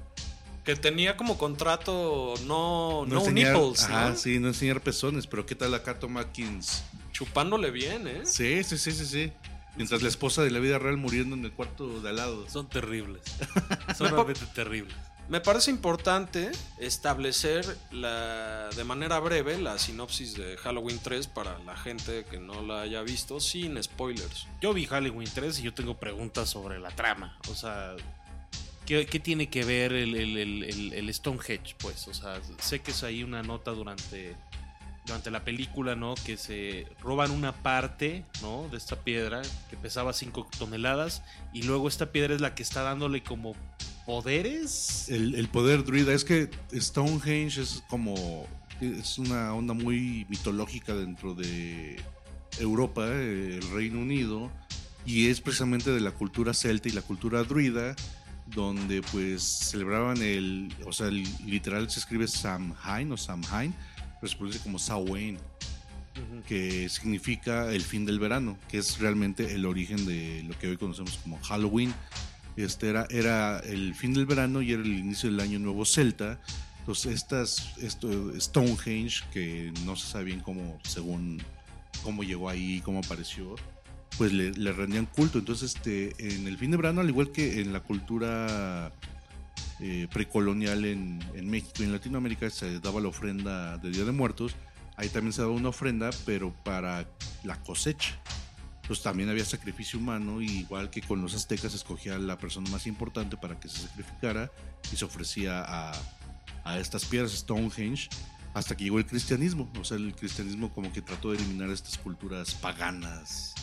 Que tenía como contrato no, no, enseñar, nipples, ajá, ¿no? sí, no enseñar pezones, pero ¿qué tal acá Tom Atkins? Chupándole bien, ¿eh? Sí, sí, sí, sí, sí. Mientras la esposa de la vida real muriendo en el cuarto de al lado. Son terribles. Son realmente terribles. Me parece importante establecer la, de manera breve la sinopsis de Halloween 3 para la gente que no la haya visto sin spoilers. Yo vi Halloween 3 y yo tengo preguntas sobre la trama. O sea, ¿qué, tiene que ver el, Stonehenge? Pues, o sea, sé que es ahí una nota durante, durante la película, ¿no? Que se roban una parte, ¿no? De esta piedra que pesaba 5 toneladas y luego esta piedra es la que está dándole como poderes. El, el poder druida es que Stonehenge es como. Es una onda muy mitológica dentro de Europa, eh, el Reino Unido, y es precisamente de la cultura celta y la cultura druida, donde pues celebraban el. O sea, el- literal se escribe Samhain o Samhain, pero se pronuncia como Samhain, que significa el fin del verano, que es realmente el origen de lo que hoy conocemos como Halloween. Este era, era el fin del verano y era el inicio del año nuevo celta. Entonces, estas, esto, Stonehenge, que no se sabe bien cómo, según cómo llegó ahí, cómo apareció, pues le, le rendían culto. Entonces, este, en el fin de verano, al igual que en la cultura eh, precolonial en, en México y en Latinoamérica, se daba la ofrenda de Día de Muertos. Ahí también se daba una ofrenda, pero para la cosecha pues también había sacrificio humano, igual que con los aztecas, escogía la persona más importante para que se sacrificara y se ofrecía a, a estas piedras Stonehenge hasta que llegó el cristianismo. O sea, el cristianismo como que trató de eliminar estas culturas paganas,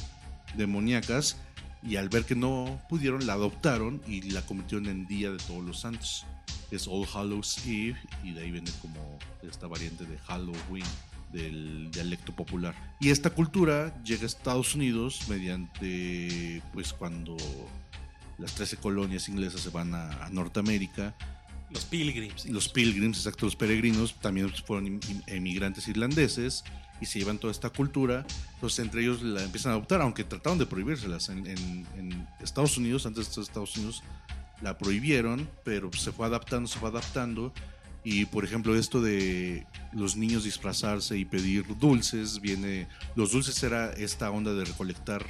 demoníacas, y al ver que no pudieron, la adoptaron y la convirtieron en Día de Todos los Santos. Es All Hallows Eve, y de ahí viene como esta variante de Halloween del dialecto popular. Y esta cultura llega a Estados Unidos mediante, pues cuando las 13 colonias inglesas se van a, a Norteamérica, Los Pilgrims. los pilgrims, exacto, los peregrinos, también fueron em- em- emigrantes irlandeses y se llevan toda esta cultura, entonces entre ellos la empiezan a adoptar, aunque trataron de prohibírselas en, en- en Estados Unidos, antes de Estados Unidos, la prohibieron, pero se fue adaptando, se fue adaptando. Y por ejemplo, esto de los niños disfrazarse y pedir dulces, viene. Los dulces era esta onda de recolectar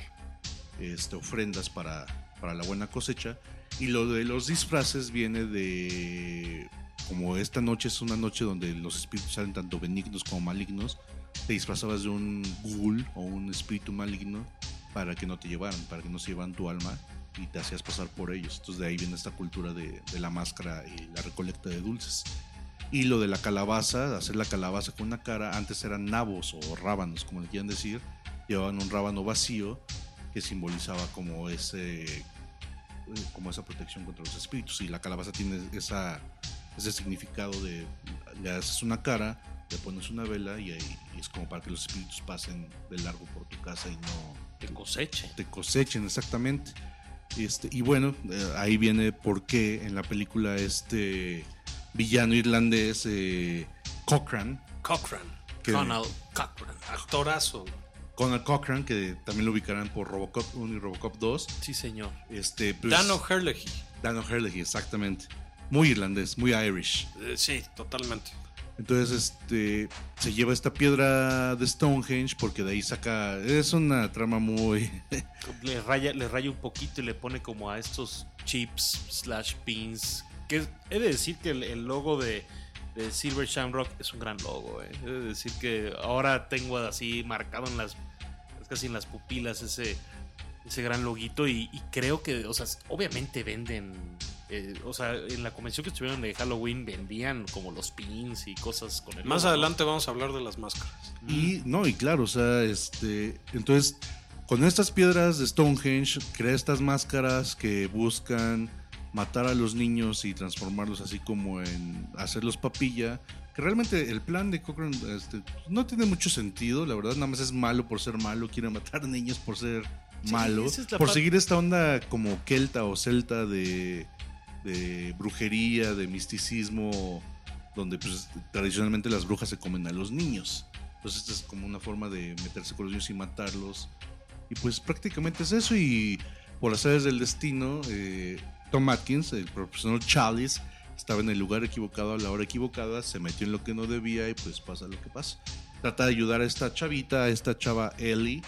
este, ofrendas para, para la buena cosecha. Y lo de los disfraces viene de. Como esta noche es una noche donde los espíritus salen tanto benignos como malignos, te disfrazabas de un ghoul o un espíritu maligno para que no te llevaran, para que no se llevaran tu alma y te hacías pasar por ellos. Entonces de ahí viene esta cultura de, de la máscara y la recolecta de dulces. Y lo de la calabaza, hacer la calabaza con una cara, antes eran nabos o rábanos, como le quieran decir, llevaban un rábano vacío que simbolizaba como ese como esa protección contra los espíritus y la calabaza tiene esa, ese significado de le haces una cara, le pones una vela y, ahí, y es como para que los espíritus pasen de largo por tu casa y no Que coseche. te cosechen exactamente. Este, y bueno, eh, ahí viene por qué en la película este villano irlandés eh, Cochrane, Cochran. que- Donald Cochran. Actorazo. Conal Cochrane, que también lo ubicarán por Robocop 1 y Robocop 2. Sí, señor. Este, pues, Dan O'Herlihy. Dan O'Herlihy, exactamente. Muy irlandés, muy Irish. Eh, sí, totalmente. Entonces, este, se lleva esta piedra de Stonehenge porque de ahí saca. Es una trama muy. Le raya, le raya un poquito y le pone como a estos chips slash pins. Que he de decir que el, el logo de, de Silver Shamrock es un gran logo. eh. He de decir que ahora tengo así marcado en las casi en las pupilas ese, ese gran loguito y, y creo que, o sea, obviamente venden. Eh, o sea, en la convención que estuvieron de Halloween vendían como los pins y cosas con el Más logo, ¿no? adelante vamos a hablar de las máscaras. Y no, y claro, o sea, este. Entonces, con estas piedras de Stonehenge, crea estas máscaras que buscan matar a los niños y transformarlos así como en hacerlos papilla. Que realmente el plan de Cochrane este, no tiene mucho sentido, la verdad, nada más es malo por ser malo, quiere matar niños por ser Sí, malo, es por seguir esta onda como kelta o celta de, de brujería, de misticismo, donde pues, tradicionalmente las brujas se comen a los niños. Entonces esta es como una forma de meterse con los niños y matarlos. Y pues prácticamente es eso y por las áreas del destino, eh, Tom Atkins, el profesor Chalice, estaba en el lugar equivocado a la hora equivocada, se metió en lo que no debía y pues pasa lo que pasa. Trata de ayudar a esta chavita, a esta chava Ellie,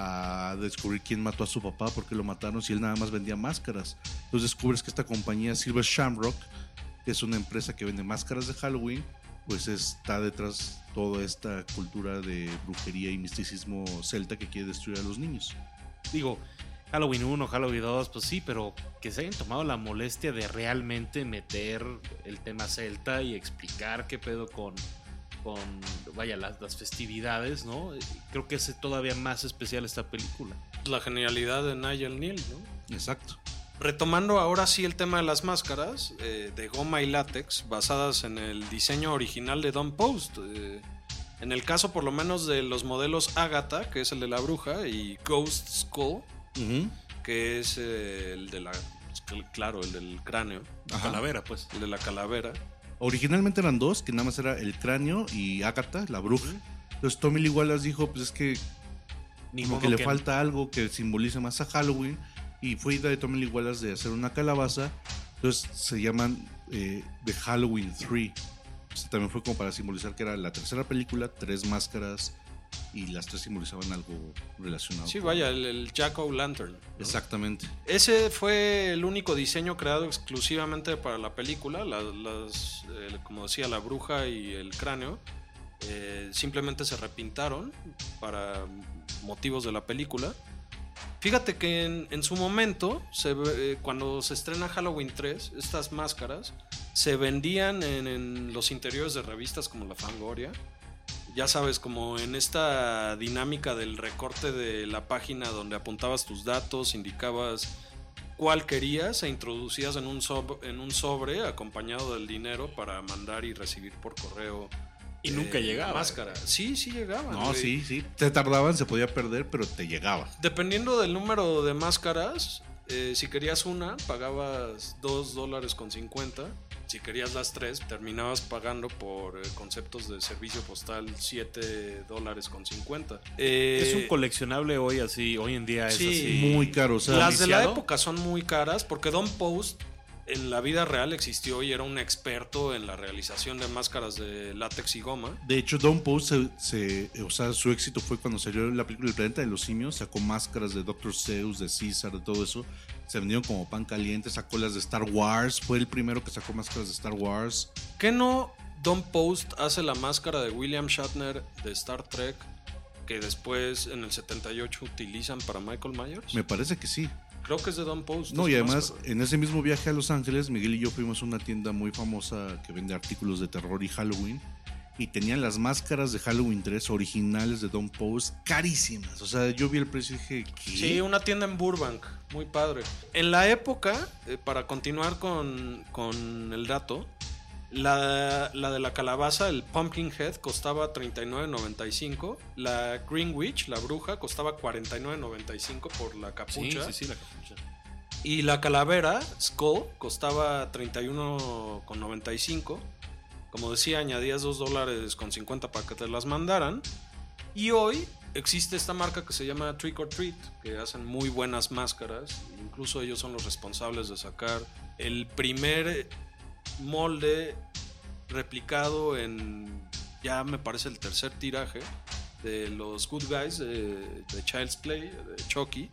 a descubrir quién mató a su papá, porque lo mataron si él nada más vendía máscaras. Entonces descubres que esta compañía Silver Shamrock, que es una empresa que vende máscaras de Halloween, pues está detrás toda esta cultura de brujería y misticismo celta que quiere destruir a los niños. digo, Halloween 1, Halloween 2, pues sí, pero que se hayan tomado la molestia de realmente meter el tema celta y explicar qué pedo con, con vaya, las, las festividades, ¿no? Creo que hace todavía más especial esta película. La genialidad de Nigel Neal, ¿no? Exacto. Retomando ahora sí el tema de las máscaras eh, de goma y látex basadas en el diseño original de Don Post. eh, en el caso por lo menos de los modelos Agatha, que es el de la bruja, y Ghost Skull, que es eh, el de la... pues, cl- Claro, el del cráneo, Ajá. Calavera, pues. el de la calavera. Originalmente eran dos, que nada más era el cráneo y Agatha, la bruja. Entonces Tommy Lee Wallace dijo, pues es que Ni como que le que- falta algo que simbolice más a Halloween. Y fue idea de Tommy Lee Wallace de hacer una calabaza. Entonces se llaman eh, The Halloween 3. Este también fue como para simbolizar que era la tercera película, tres máscaras y las tres simbolizaban algo relacionado. Sí, vaya, el, el Jack O'Lantern. ¿no? Exactamente. Ese fue el único diseño creado exclusivamente para la película. la- las, eh, como decía, la bruja y el cráneo eh, simplemente se repintaron para motivos de la película. Fíjate que en, en su momento, se eh, cuando se estrena Halloween 3, estas máscaras se vendían en, en los interiores de revistas como la Fangoria. Ya sabes, como en esta dinámica del recorte de la página donde apuntabas tus datos, indicabas cuál querías e introducías en un, sob- en un sobre acompañado del dinero para mandar y recibir por correo. Y nunca eh, llegaba. Máscara. Sí, sí llegaba. No, güey. sí, sí. Te tardaban, se podía perder, pero te llegaba. Dependiendo del número de máscaras, eh, si querías una, pagabas 2 dólares con 50. Si querías las tres, terminabas pagando por eh, conceptos de servicio postal 7 dólares con 50. Eh, Es un coleccionable hoy así, hoy en día es sí, así. Muy caro. O sea, Las de la época son muy caras porque Don Post en la vida real existió y era un experto en la realización de máscaras de látex y goma. De hecho, Don Post, se, se- o sea, su éxito fue cuando salió la película El Planeta de los Simios, sacó máscaras de Dr. Zeus, de Caesar, de todo eso. Se vendieron como pan caliente, sacó las de Star Wars, fue el primero que sacó máscaras de Star Wars. ¿Qué no Don Post hace la máscara de William Shatner de Star Trek que después en el 78 utilizan para Michael Myers? Me parece que sí. Creo que es de Don Post. No, y además, máscara. en ese mismo viaje a Los Ángeles, Miguel y yo fuimos a una tienda muy famosa que vende artículos de terror y Halloween. Y tenían las máscaras de Halloween 3 originales de Don Post carísimas. O sea, yo vi el precio y dije, ¿qué? Sí, una tienda en Burbank, muy padre. En la época, eh, para continuar con, con el dato, la, la de la calabaza, el Pumpkinhead, costaba $39.95. La Green Witch, la bruja, costaba $49.95 por la Sí, capucha. sí, sí, la capucha. Y la calavera, Skull, costaba $31.95. Como decía, añadías 2 dólares con 50 para que te las mandaran. Y hoy existe esta marca que se llama Trick or Treat, que hacen muy buenas máscaras. Incluso ellos son los responsables de sacar el primer molde replicado en, ya me parece el tercer tiraje, de los Good Guys de, de Child's Play, de Chucky.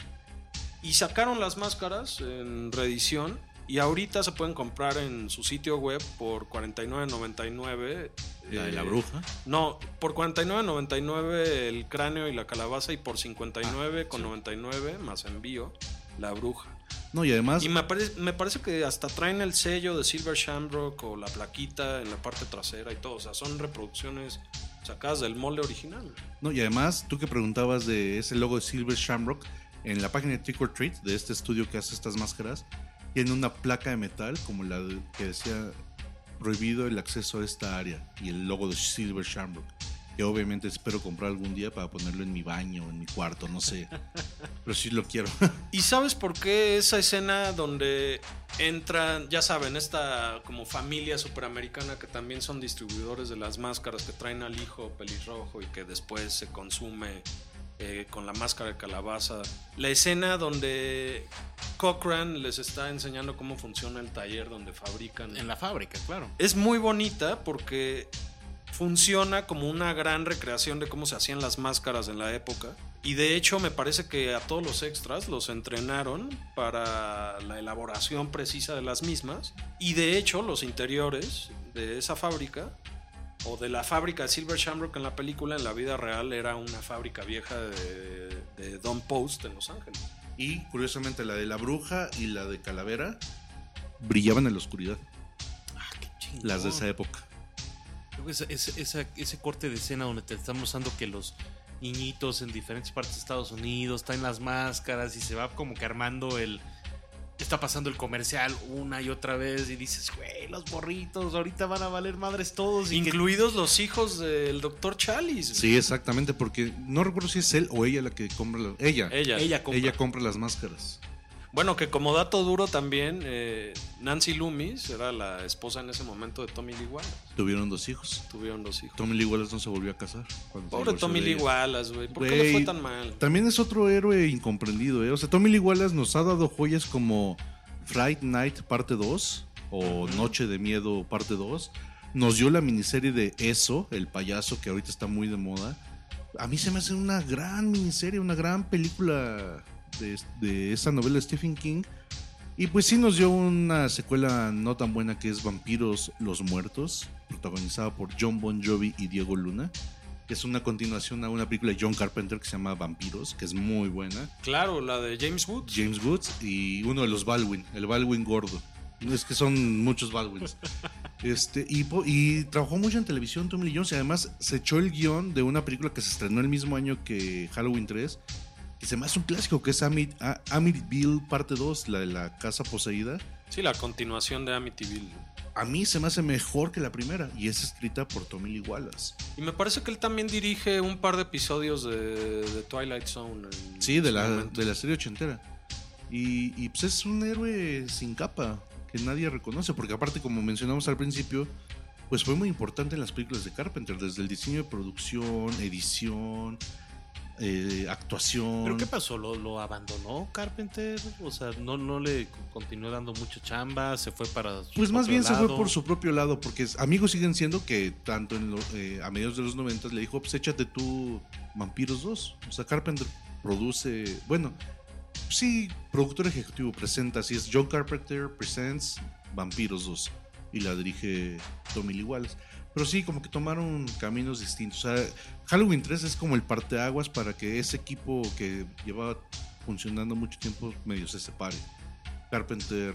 Y sacaron las máscaras en reedición y ahorita se pueden comprar en su sitio web por $49.99. La de la eh, bruja. no, por 49.99 el cráneo y la calabaza y por 59.99 más envío la bruja. No, y además, Y me, parece- me parece que hasta traen el sello de Silver Shamrock o la plaquita en la parte trasera y todo. O sea, son reproducciones sacadas del molde original. no, y además, tú que preguntabas de ese logo de Silver Shamrock, en la página de Trick or Treat, de este estudio que hace estas máscaras, tiene una placa de metal como la que decía prohibido el acceso a esta área y el logo de Silver Shamrock. Que obviamente espero comprar algún día para ponerlo en mi baño, en mi cuarto, no sé. Pero sí lo quiero. ¿Y sabes por qué esa escena donde entran, ya saben, esta como familia superamericana que también son distribuidores de las máscaras que traen al hijo pelirrojo y que después se consume eh, con la máscara de calabaza? La escena donde Cochrane les está enseñando cómo funciona el taller donde fabrican. En la fábrica, claro. Es muy bonita porque funciona como una gran recreación de cómo se hacían las máscaras en la época. Y de hecho me parece que a todos los extras los entrenaron para la elaboración precisa de las mismas. Y de hecho los interiores de esa fábrica o de la fábrica de Silver Shamrock en la película, en la vida real era una fábrica vieja de, de Don Post en Los Ángeles. Y curiosamente la de la bruja y la de calavera brillaban en la oscuridad. Ah, qué chingón. Las de esa época. Creo que ese, ese- esa- ese corte de escena donde te están mostrando que los niñitos en diferentes partes de Estados Unidos traen las máscaras y se va como que armando el. Está pasando el comercial una y otra vez y dices, güey, los borritos ahorita van a valer madres todos. Y que- Incluidos los hijos del Dr. Chalice. Sí, exactamente, porque no recuerdo si es él o ella la que compra la- ella. Ella. ella compra. Ella compra las máscaras. Bueno, que como dato duro también, eh, Nancy Loomis era la esposa en ese momento de Tommy Lee Wallace. Tuvieron dos hijos. Tuvieron dos hijos. Tommy Lee Wallace no se volvió a casar. Pobre Tommy Lee. Wallace, güey. ¿Por qué le fue tan mal? También es otro héroe incomprendido, ¿eh? O sea, Tommy Lee Wallace nos ha dado joyas como Fright Night parte 2 o Noche de Miedo parte 2. Nos dio la miniserie de Eso, el payaso que ahorita está muy de moda. A mí se me hace una gran miniserie, una gran película de, de esa novela de Stephen King. Y pues sí nos dio una secuela no tan buena que es Vampiros los Muertos, protagonizada por John Bon Jovi y Diego Luna. que Es una continuación a una película de John Carpenter que se llama Vampiros, que es muy buena. Claro, la de James Woods. James Woods y uno de los Baldwin, el Baldwin gordo. Es que son muchos Baldwins. Este, y, y trabajó mucho en televisión Tommy Lee Jones y además se echó el guion de una película que se estrenó el mismo año que Halloween 3, que se me hace un clásico, que es Amit, A- Amityville parte 2, la de la casa poseída. Sí, la continuación de Amityville. A mí se me hace mejor que la primera y es escrita por Tommy Lee Wallace. Y me parece que él también dirige un par de episodios de, de Twilight Zone. Sí, de la, de la serie ochentera. Y, y, pues es un héroe sin capa que nadie reconoce, porque aparte, como mencionamos al principio, pues fue muy importante en las películas de Carpenter, desde el diseño de producción, edición, eh, actuación. ¿Pero qué pasó? ¿Lo, lo abandonó Carpenter? O sea, no, no le continuó dando mucha chamba, se fue para su Pues más bien se fue por su propio lado, porque amigos siguen siendo que tanto en lo- eh, a mediados de los 90 le dijo, pues échate tú Vampiros 2. O sea, Carpenter produce, bueno, sí, productor ejecutivo presenta, así es, John Carpenter presents Vampiros 2 y la dirige Tommy Lee Wallace. Pero sí, como que tomaron caminos distintos. O sea, Halloween 3 es como el parteaguas para que ese equipo que llevaba funcionando mucho tiempo medio se separe. Carpenter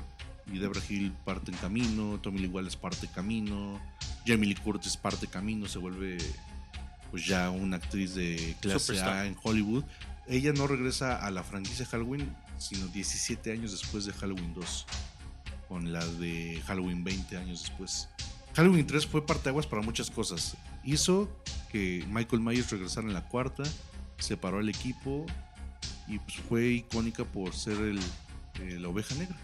y Debra Hill parten camino, Tommy Lee Wallace parte camino, Jamie Lee Curtis parte camino, se vuelve pues ya una actriz de clase Superstar. A en Hollywood. Ella no regresa a la franquicia Halloween, sino 17 años después de Halloween 2, con la de Halloween 20 años después. Halloween 3 fue parteaguas para muchas cosas. Hizo que Michael Myers regresara en la cuarta, separó al equipo y pues fue icónica por ser el, eh, la oveja negra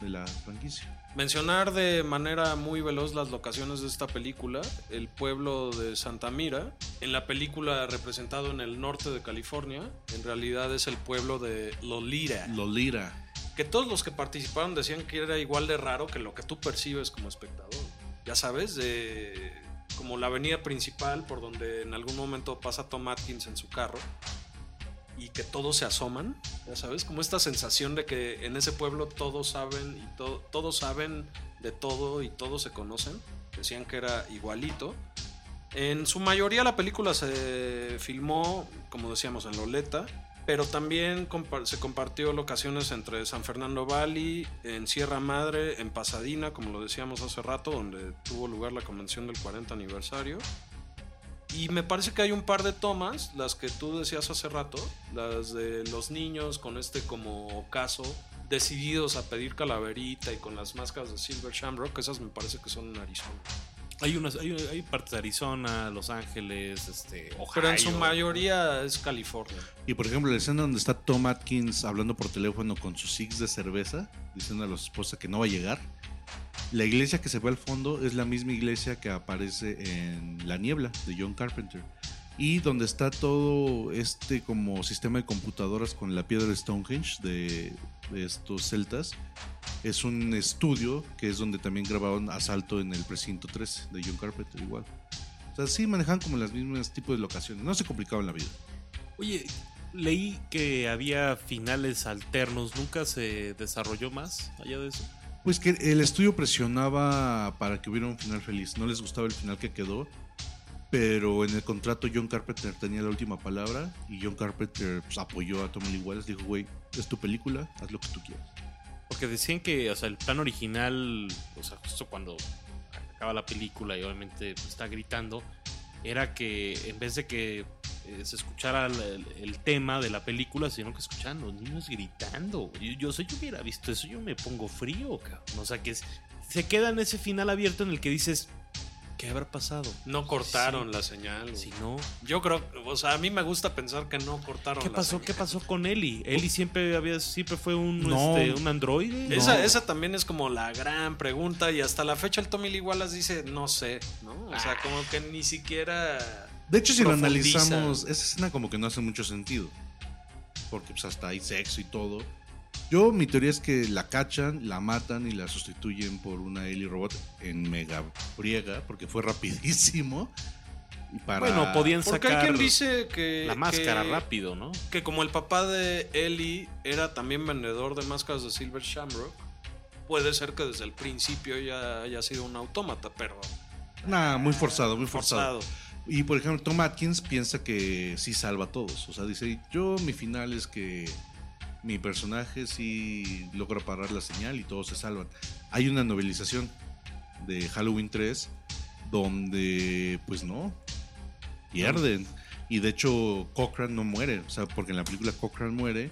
de la franquicia. Mencionar de manera muy veloz las locaciones de esta película. El pueblo de Santa Mira, en la película representado en el norte de California, en realidad es el pueblo de Lolita. Lolita. Que todos los que participaron decían que era igual de raro que lo que tú percibes como espectador. Ya sabes, de como la avenida principal por donde en algún momento pasa Tom Atkins en su carro y que todos se asoman, ya sabes, como esta sensación de que en ese pueblo todos saben y to- todos saben de todo y todos se conocen. Decían que era igualito. En su mayoría la película se filmó, como decíamos, en Loleta, pero también se compartió locaciones entre San Fernando Valley, en Sierra Madre, en Pasadena, como lo decíamos hace rato, donde tuvo lugar la convención del 40 aniversario. Y me parece que hay un par de tomas, las que tú decías hace rato, las de los niños con este como caso, decididos a pedir calaverita y con las máscaras de Silver Shamrock, esas me parece que son en Arizona. Hay, unas, hay, hay partes de Arizona, Los Ángeles, este, Ohio. Pero en su mayoría es California. Y por ejemplo, la escena donde está Tom Atkins hablando por teléfono con su six de cerveza, diciendo a la esposa que no va a llegar. La iglesia que se ve al fondo es la misma iglesia que aparece en La Niebla de John Carpenter. Y donde está todo este como sistema de computadoras con la piedra de Stonehenge de, de estos celtas, es un estudio que es donde también grabaron Asalto en el Precinto 3 de John Carpenter igual. O sea, sí manejan como las mismas tipos de locaciones. No se complicaban la vida. Oye, leí que había finales alternos. ¿Nunca se desarrolló más allá de eso? Pues que el estudio presionaba para que hubiera un final feliz. No les gustaba el final que quedó. Pero en el contrato John Carpenter tenía la última palabra. Y John Carpenter pues, apoyó a Tommy Lee Wallace. Dijo, güey, es tu película, haz lo que tú quieras. Porque decían que, o sea, el plan original, o sea, justo cuando acaba la película y obviamente pues, está gritando, era que en vez de que eh, se escuchara el, el- tema de la película, sino que escucharan los niños gritando. Yo, yo, yo hubiera visto eso, yo me pongo frío, cabrón. O sea, que es- se queda en ese final abierto en el que dices, ¿qué habrá pasado? No cortaron Sí. la señal. Si no, Yo creo, o sea, a mí me gusta pensar que no cortaron ¿qué la pasó? señal. ¿Qué pasó con Eli? Eli siempre había, siempre fue un, No. este, un androide. Esa, No. esa también es como la gran pregunta y hasta la fecha el Tommy Lee Wallace dice no sé, ¿no? O sea, como que ni siquiera... De hecho, si lo analizamos, esa escena como que no hace mucho sentido. Porque pues hasta hay sexo y todo. Yo, mi teoría es que la cachan, la matan y la sustituyen por una Ellie Robot en mega friega, porque fue rapidísimo. Y para... Bueno, podían Porque hay sacar quien dice que... la máscara que- rápido, ¿no? Que como el papá de Ellie era también vendedor de máscaras de Silver Shamrock, puede ser que desde el principio ya haya sido un autómata, pero Nah, muy forzado, muy forzado. forzado. Y por ejemplo, Tom Atkins piensa que sí salva a todos. O sea, dice, yo mi final es que mi personaje sí logra parar la señal y todos se salvan. Hay una novelización de Halloween 3 donde, pues no, pierden. Y de hecho, Cochran no muere. O sea, porque en la película Cochran muere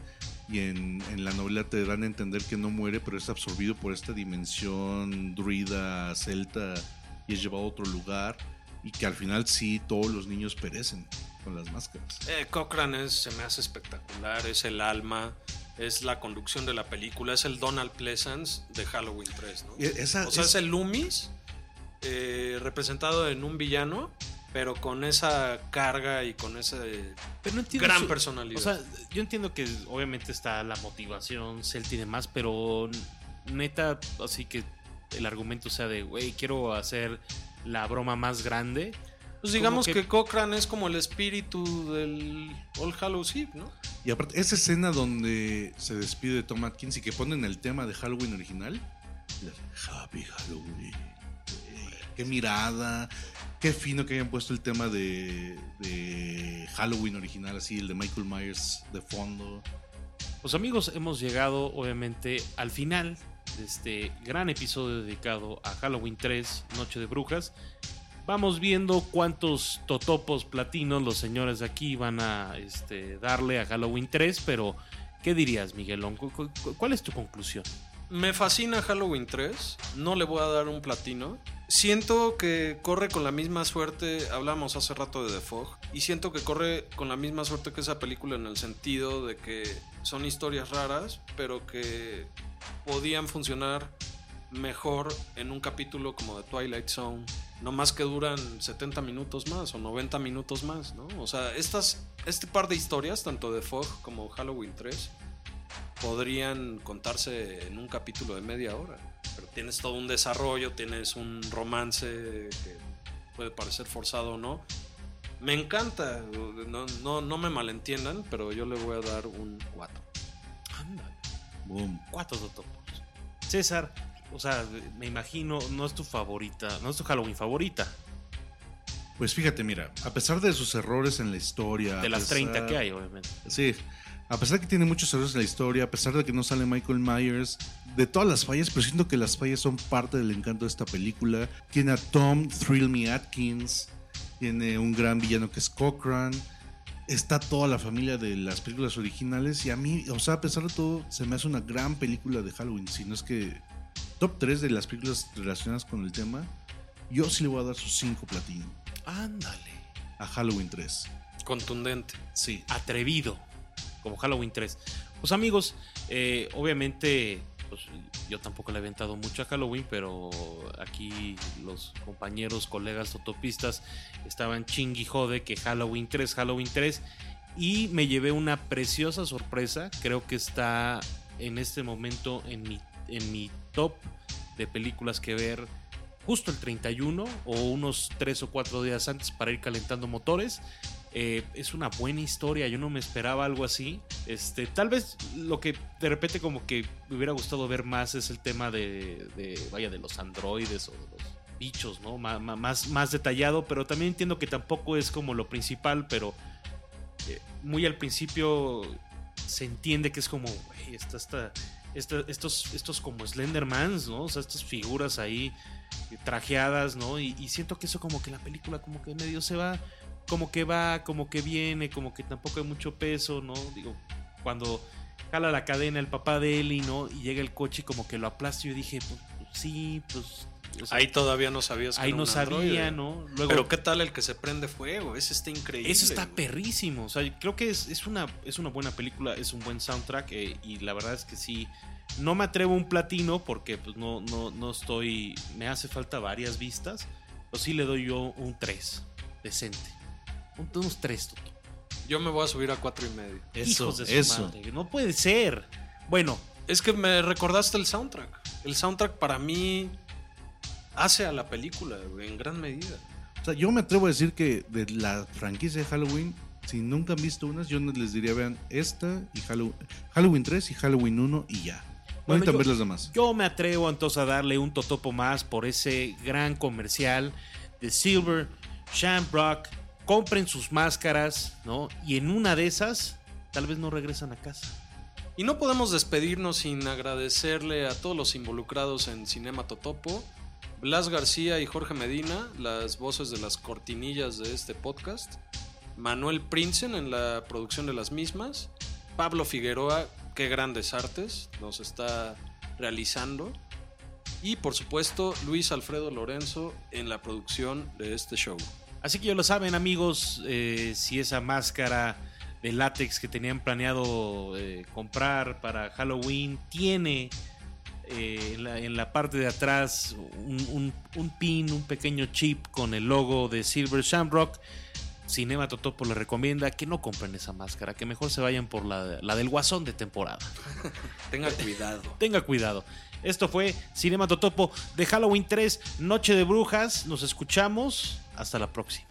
y en, en la novela te dan a entender que no muere, pero es absorbido por esta dimensión druida, celta y es llevado a otro lugar. Y que al final sí todos los niños perecen con las máscaras. Eh, Cochran es, se me hace espectacular, es el alma, es la conducción de la película, es el Donald Pleasance de Halloween 3, ¿no? E- esa- o sea, es- es el Loomis eh, representado en un villano, pero con esa carga y con ese Pero no entiendo gran su- personalidad. O sea, yo entiendo que obviamente está la motivación celta y demás, pero neta, así que el argumento sea de, güey, quiero hacer la broma más grande. Pues digamos que... que- Cochrane es como el espíritu del All Hallows Eve, ¿no? Y aparte, esa escena donde se despide de Tom Atkins y que ponen el tema de Halloween original. Happy Halloween. Qué mirada. Qué fino que hayan puesto el tema de, de Halloween original, así, el de Michael Myers de fondo. Pues amigos, hemos llegado obviamente al final de este gran episodio dedicado a Halloween 3, Noche de Brujas. Vamos viendo cuántos totopos platinos los señores de aquí van a este, darle a Halloween 3, pero ¿qué dirías, Miguelón? ¿Cu- cu- cu- ¿Cuál es tu conclusión? Me fascina Halloween 3. No le voy a dar un platino. Siento que corre con la misma suerte. Hablamos hace rato de The Fog. Y siento que corre con la misma suerte que esa película en el sentido de que son historias raras, pero que podían funcionar mejor en un capítulo como The Twilight Zone. No más que duran 70 minutos más o 90 minutos más, ¿no? O sea, estas, este par de historias, tanto de Fog como Halloween 3, podrían contarse en un capítulo de media hora. Pero tienes todo un desarrollo, tienes un romance que puede parecer forzado o no. Me encanta, no, no, no me malentiendan, pero yo le voy a dar un 4. Ándale. Boom. Cuatro totopos. César, o sea, me imagino, no es tu favorita, no es tu Halloween favorita, Pues fíjate, mira, a pesar de sus errores en la historia. de las pesar- 30 que hay, obviamente. Sí. A pesar que tiene muchos errores en la historia, a pesar de que no sale Michael Myers, de todas las fallas, pero siento que las fallas son parte del encanto de esta película. Tiene a Tom Thrill Me Atkins, tiene un gran villano que es Cochrane, está toda la familia de las películas originales y a mí, o sea, a pesar de todo, se me hace una gran película de Halloween, si no es que top 3 de las películas relacionadas con el tema, yo sí le voy a dar sus 5 platino Ándale. a Halloween 3. Contundente. Sí. atrevido, como Halloween 3. Pues amigos, eh, obviamente, pues, yo tampoco le he aventado mucho a Halloween, pero aquí los compañeros, colegas totopistas estaban chingui jode que Halloween 3, Halloween 3, y me llevé una preciosa sorpresa, creo que está en este momento en mi, en mi top de películas que ver justo el 31 o unos 3 o 4 días antes para ir calentando motores. Eh, es una buena historia, yo no me esperaba algo así. Este, tal vez lo que de repente como que me hubiera gustado ver más es el tema de, de, vaya, de los androides o de los bichos, ¿no? Más, más detallado, pero también entiendo que tampoco es como lo principal, pero eh, muy al principio se entiende que es como, güey, está, estos, estos como Slendermans, ¿no? O sea, estas figuras ahí eh, trajeadas, ¿no? Y, y siento que eso como que la película como que medio se va, como que va, como que viene, como que tampoco hay mucho peso, ¿no? Digo, cuando jala la cadena el papá de Ellie, ¿no? Y llega el coche y como que lo aplasta y dije, pues, sí, pues... o sea, Ahí todavía no sabías que ahí era no un sabía, androide. ¿no? Luego, Pero qué tal el que se prende fuego, ese está increíble. eso está güey. perrísimo. O sea, creo que es, es una, es una buena película, es un buen soundtrack. eh, y la verdad es que sí. No me atrevo a un platino porque pues no, no, no estoy. Me hace falta varias vistas. Pero sí le doy yo un 3. Decente. Un- unos 3, Toto. Yo me voy a subir a cuatro y medio. Eso, Hijos de su eso. madre, No puede ser. Bueno, Es que me recordaste el soundtrack. El soundtrack para mí hace a la película, güey, en gran medida. O sea, yo me atrevo a decir que de la franquicia de Halloween, si nunca han visto unas, yo les diría, vean esta y Halloween, Halloween 3 y Halloween 1 y ya. No Bueno, yo- ver las demás. Yo me atrevo entonces a darle un totopo más por ese gran comercial de Silver, Shamrock. Compren sus máscaras, ¿no? Y en una de esas, tal vez no regresan a casa. Y no podemos despedirnos sin agradecerle a todos los involucrados en Cinema Totopo, Blas García y Jorge Medina, las voces de las cortinillas de este podcast, Manuel Prinsen en la producción de las mismas, Pablo Figueroa, qué grandes artes nos está realizando, y por supuesto Luis Alfredo Lorenzo en la producción de este show. Así que ya lo saben, amigos, eh, si esa máscara de látex que tenían planeado eh, comprar para Halloween tiene eh, en, la, en la parte de atrás un, un- un pin, un pequeño chip con el logo de Silver Shamrock. Cinema Totopo le recomienda que no compren esa máscara, que mejor se vayan por la, la del guasón de temporada. Tenga cuidado. Tenga cuidado. Esto fue Cinema Totopo de Halloween 3, Noche de Brujas. Nos escuchamos. Hasta la próxima.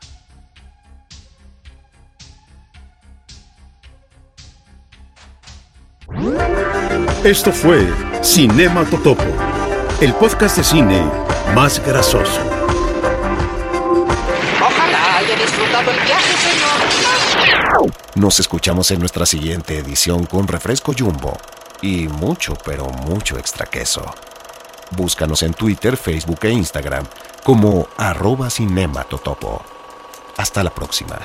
Esto fue Cinema Totopo, el podcast de cine más grasoso. Ojalá haya disfrutado el viaje, señor. Nos escuchamos en nuestra siguiente edición con refresco jumbo y mucho, pero mucho extra queso. Búscanos en Twitter, Facebook e Instagram como arroba cinematotopo. Hasta la próxima.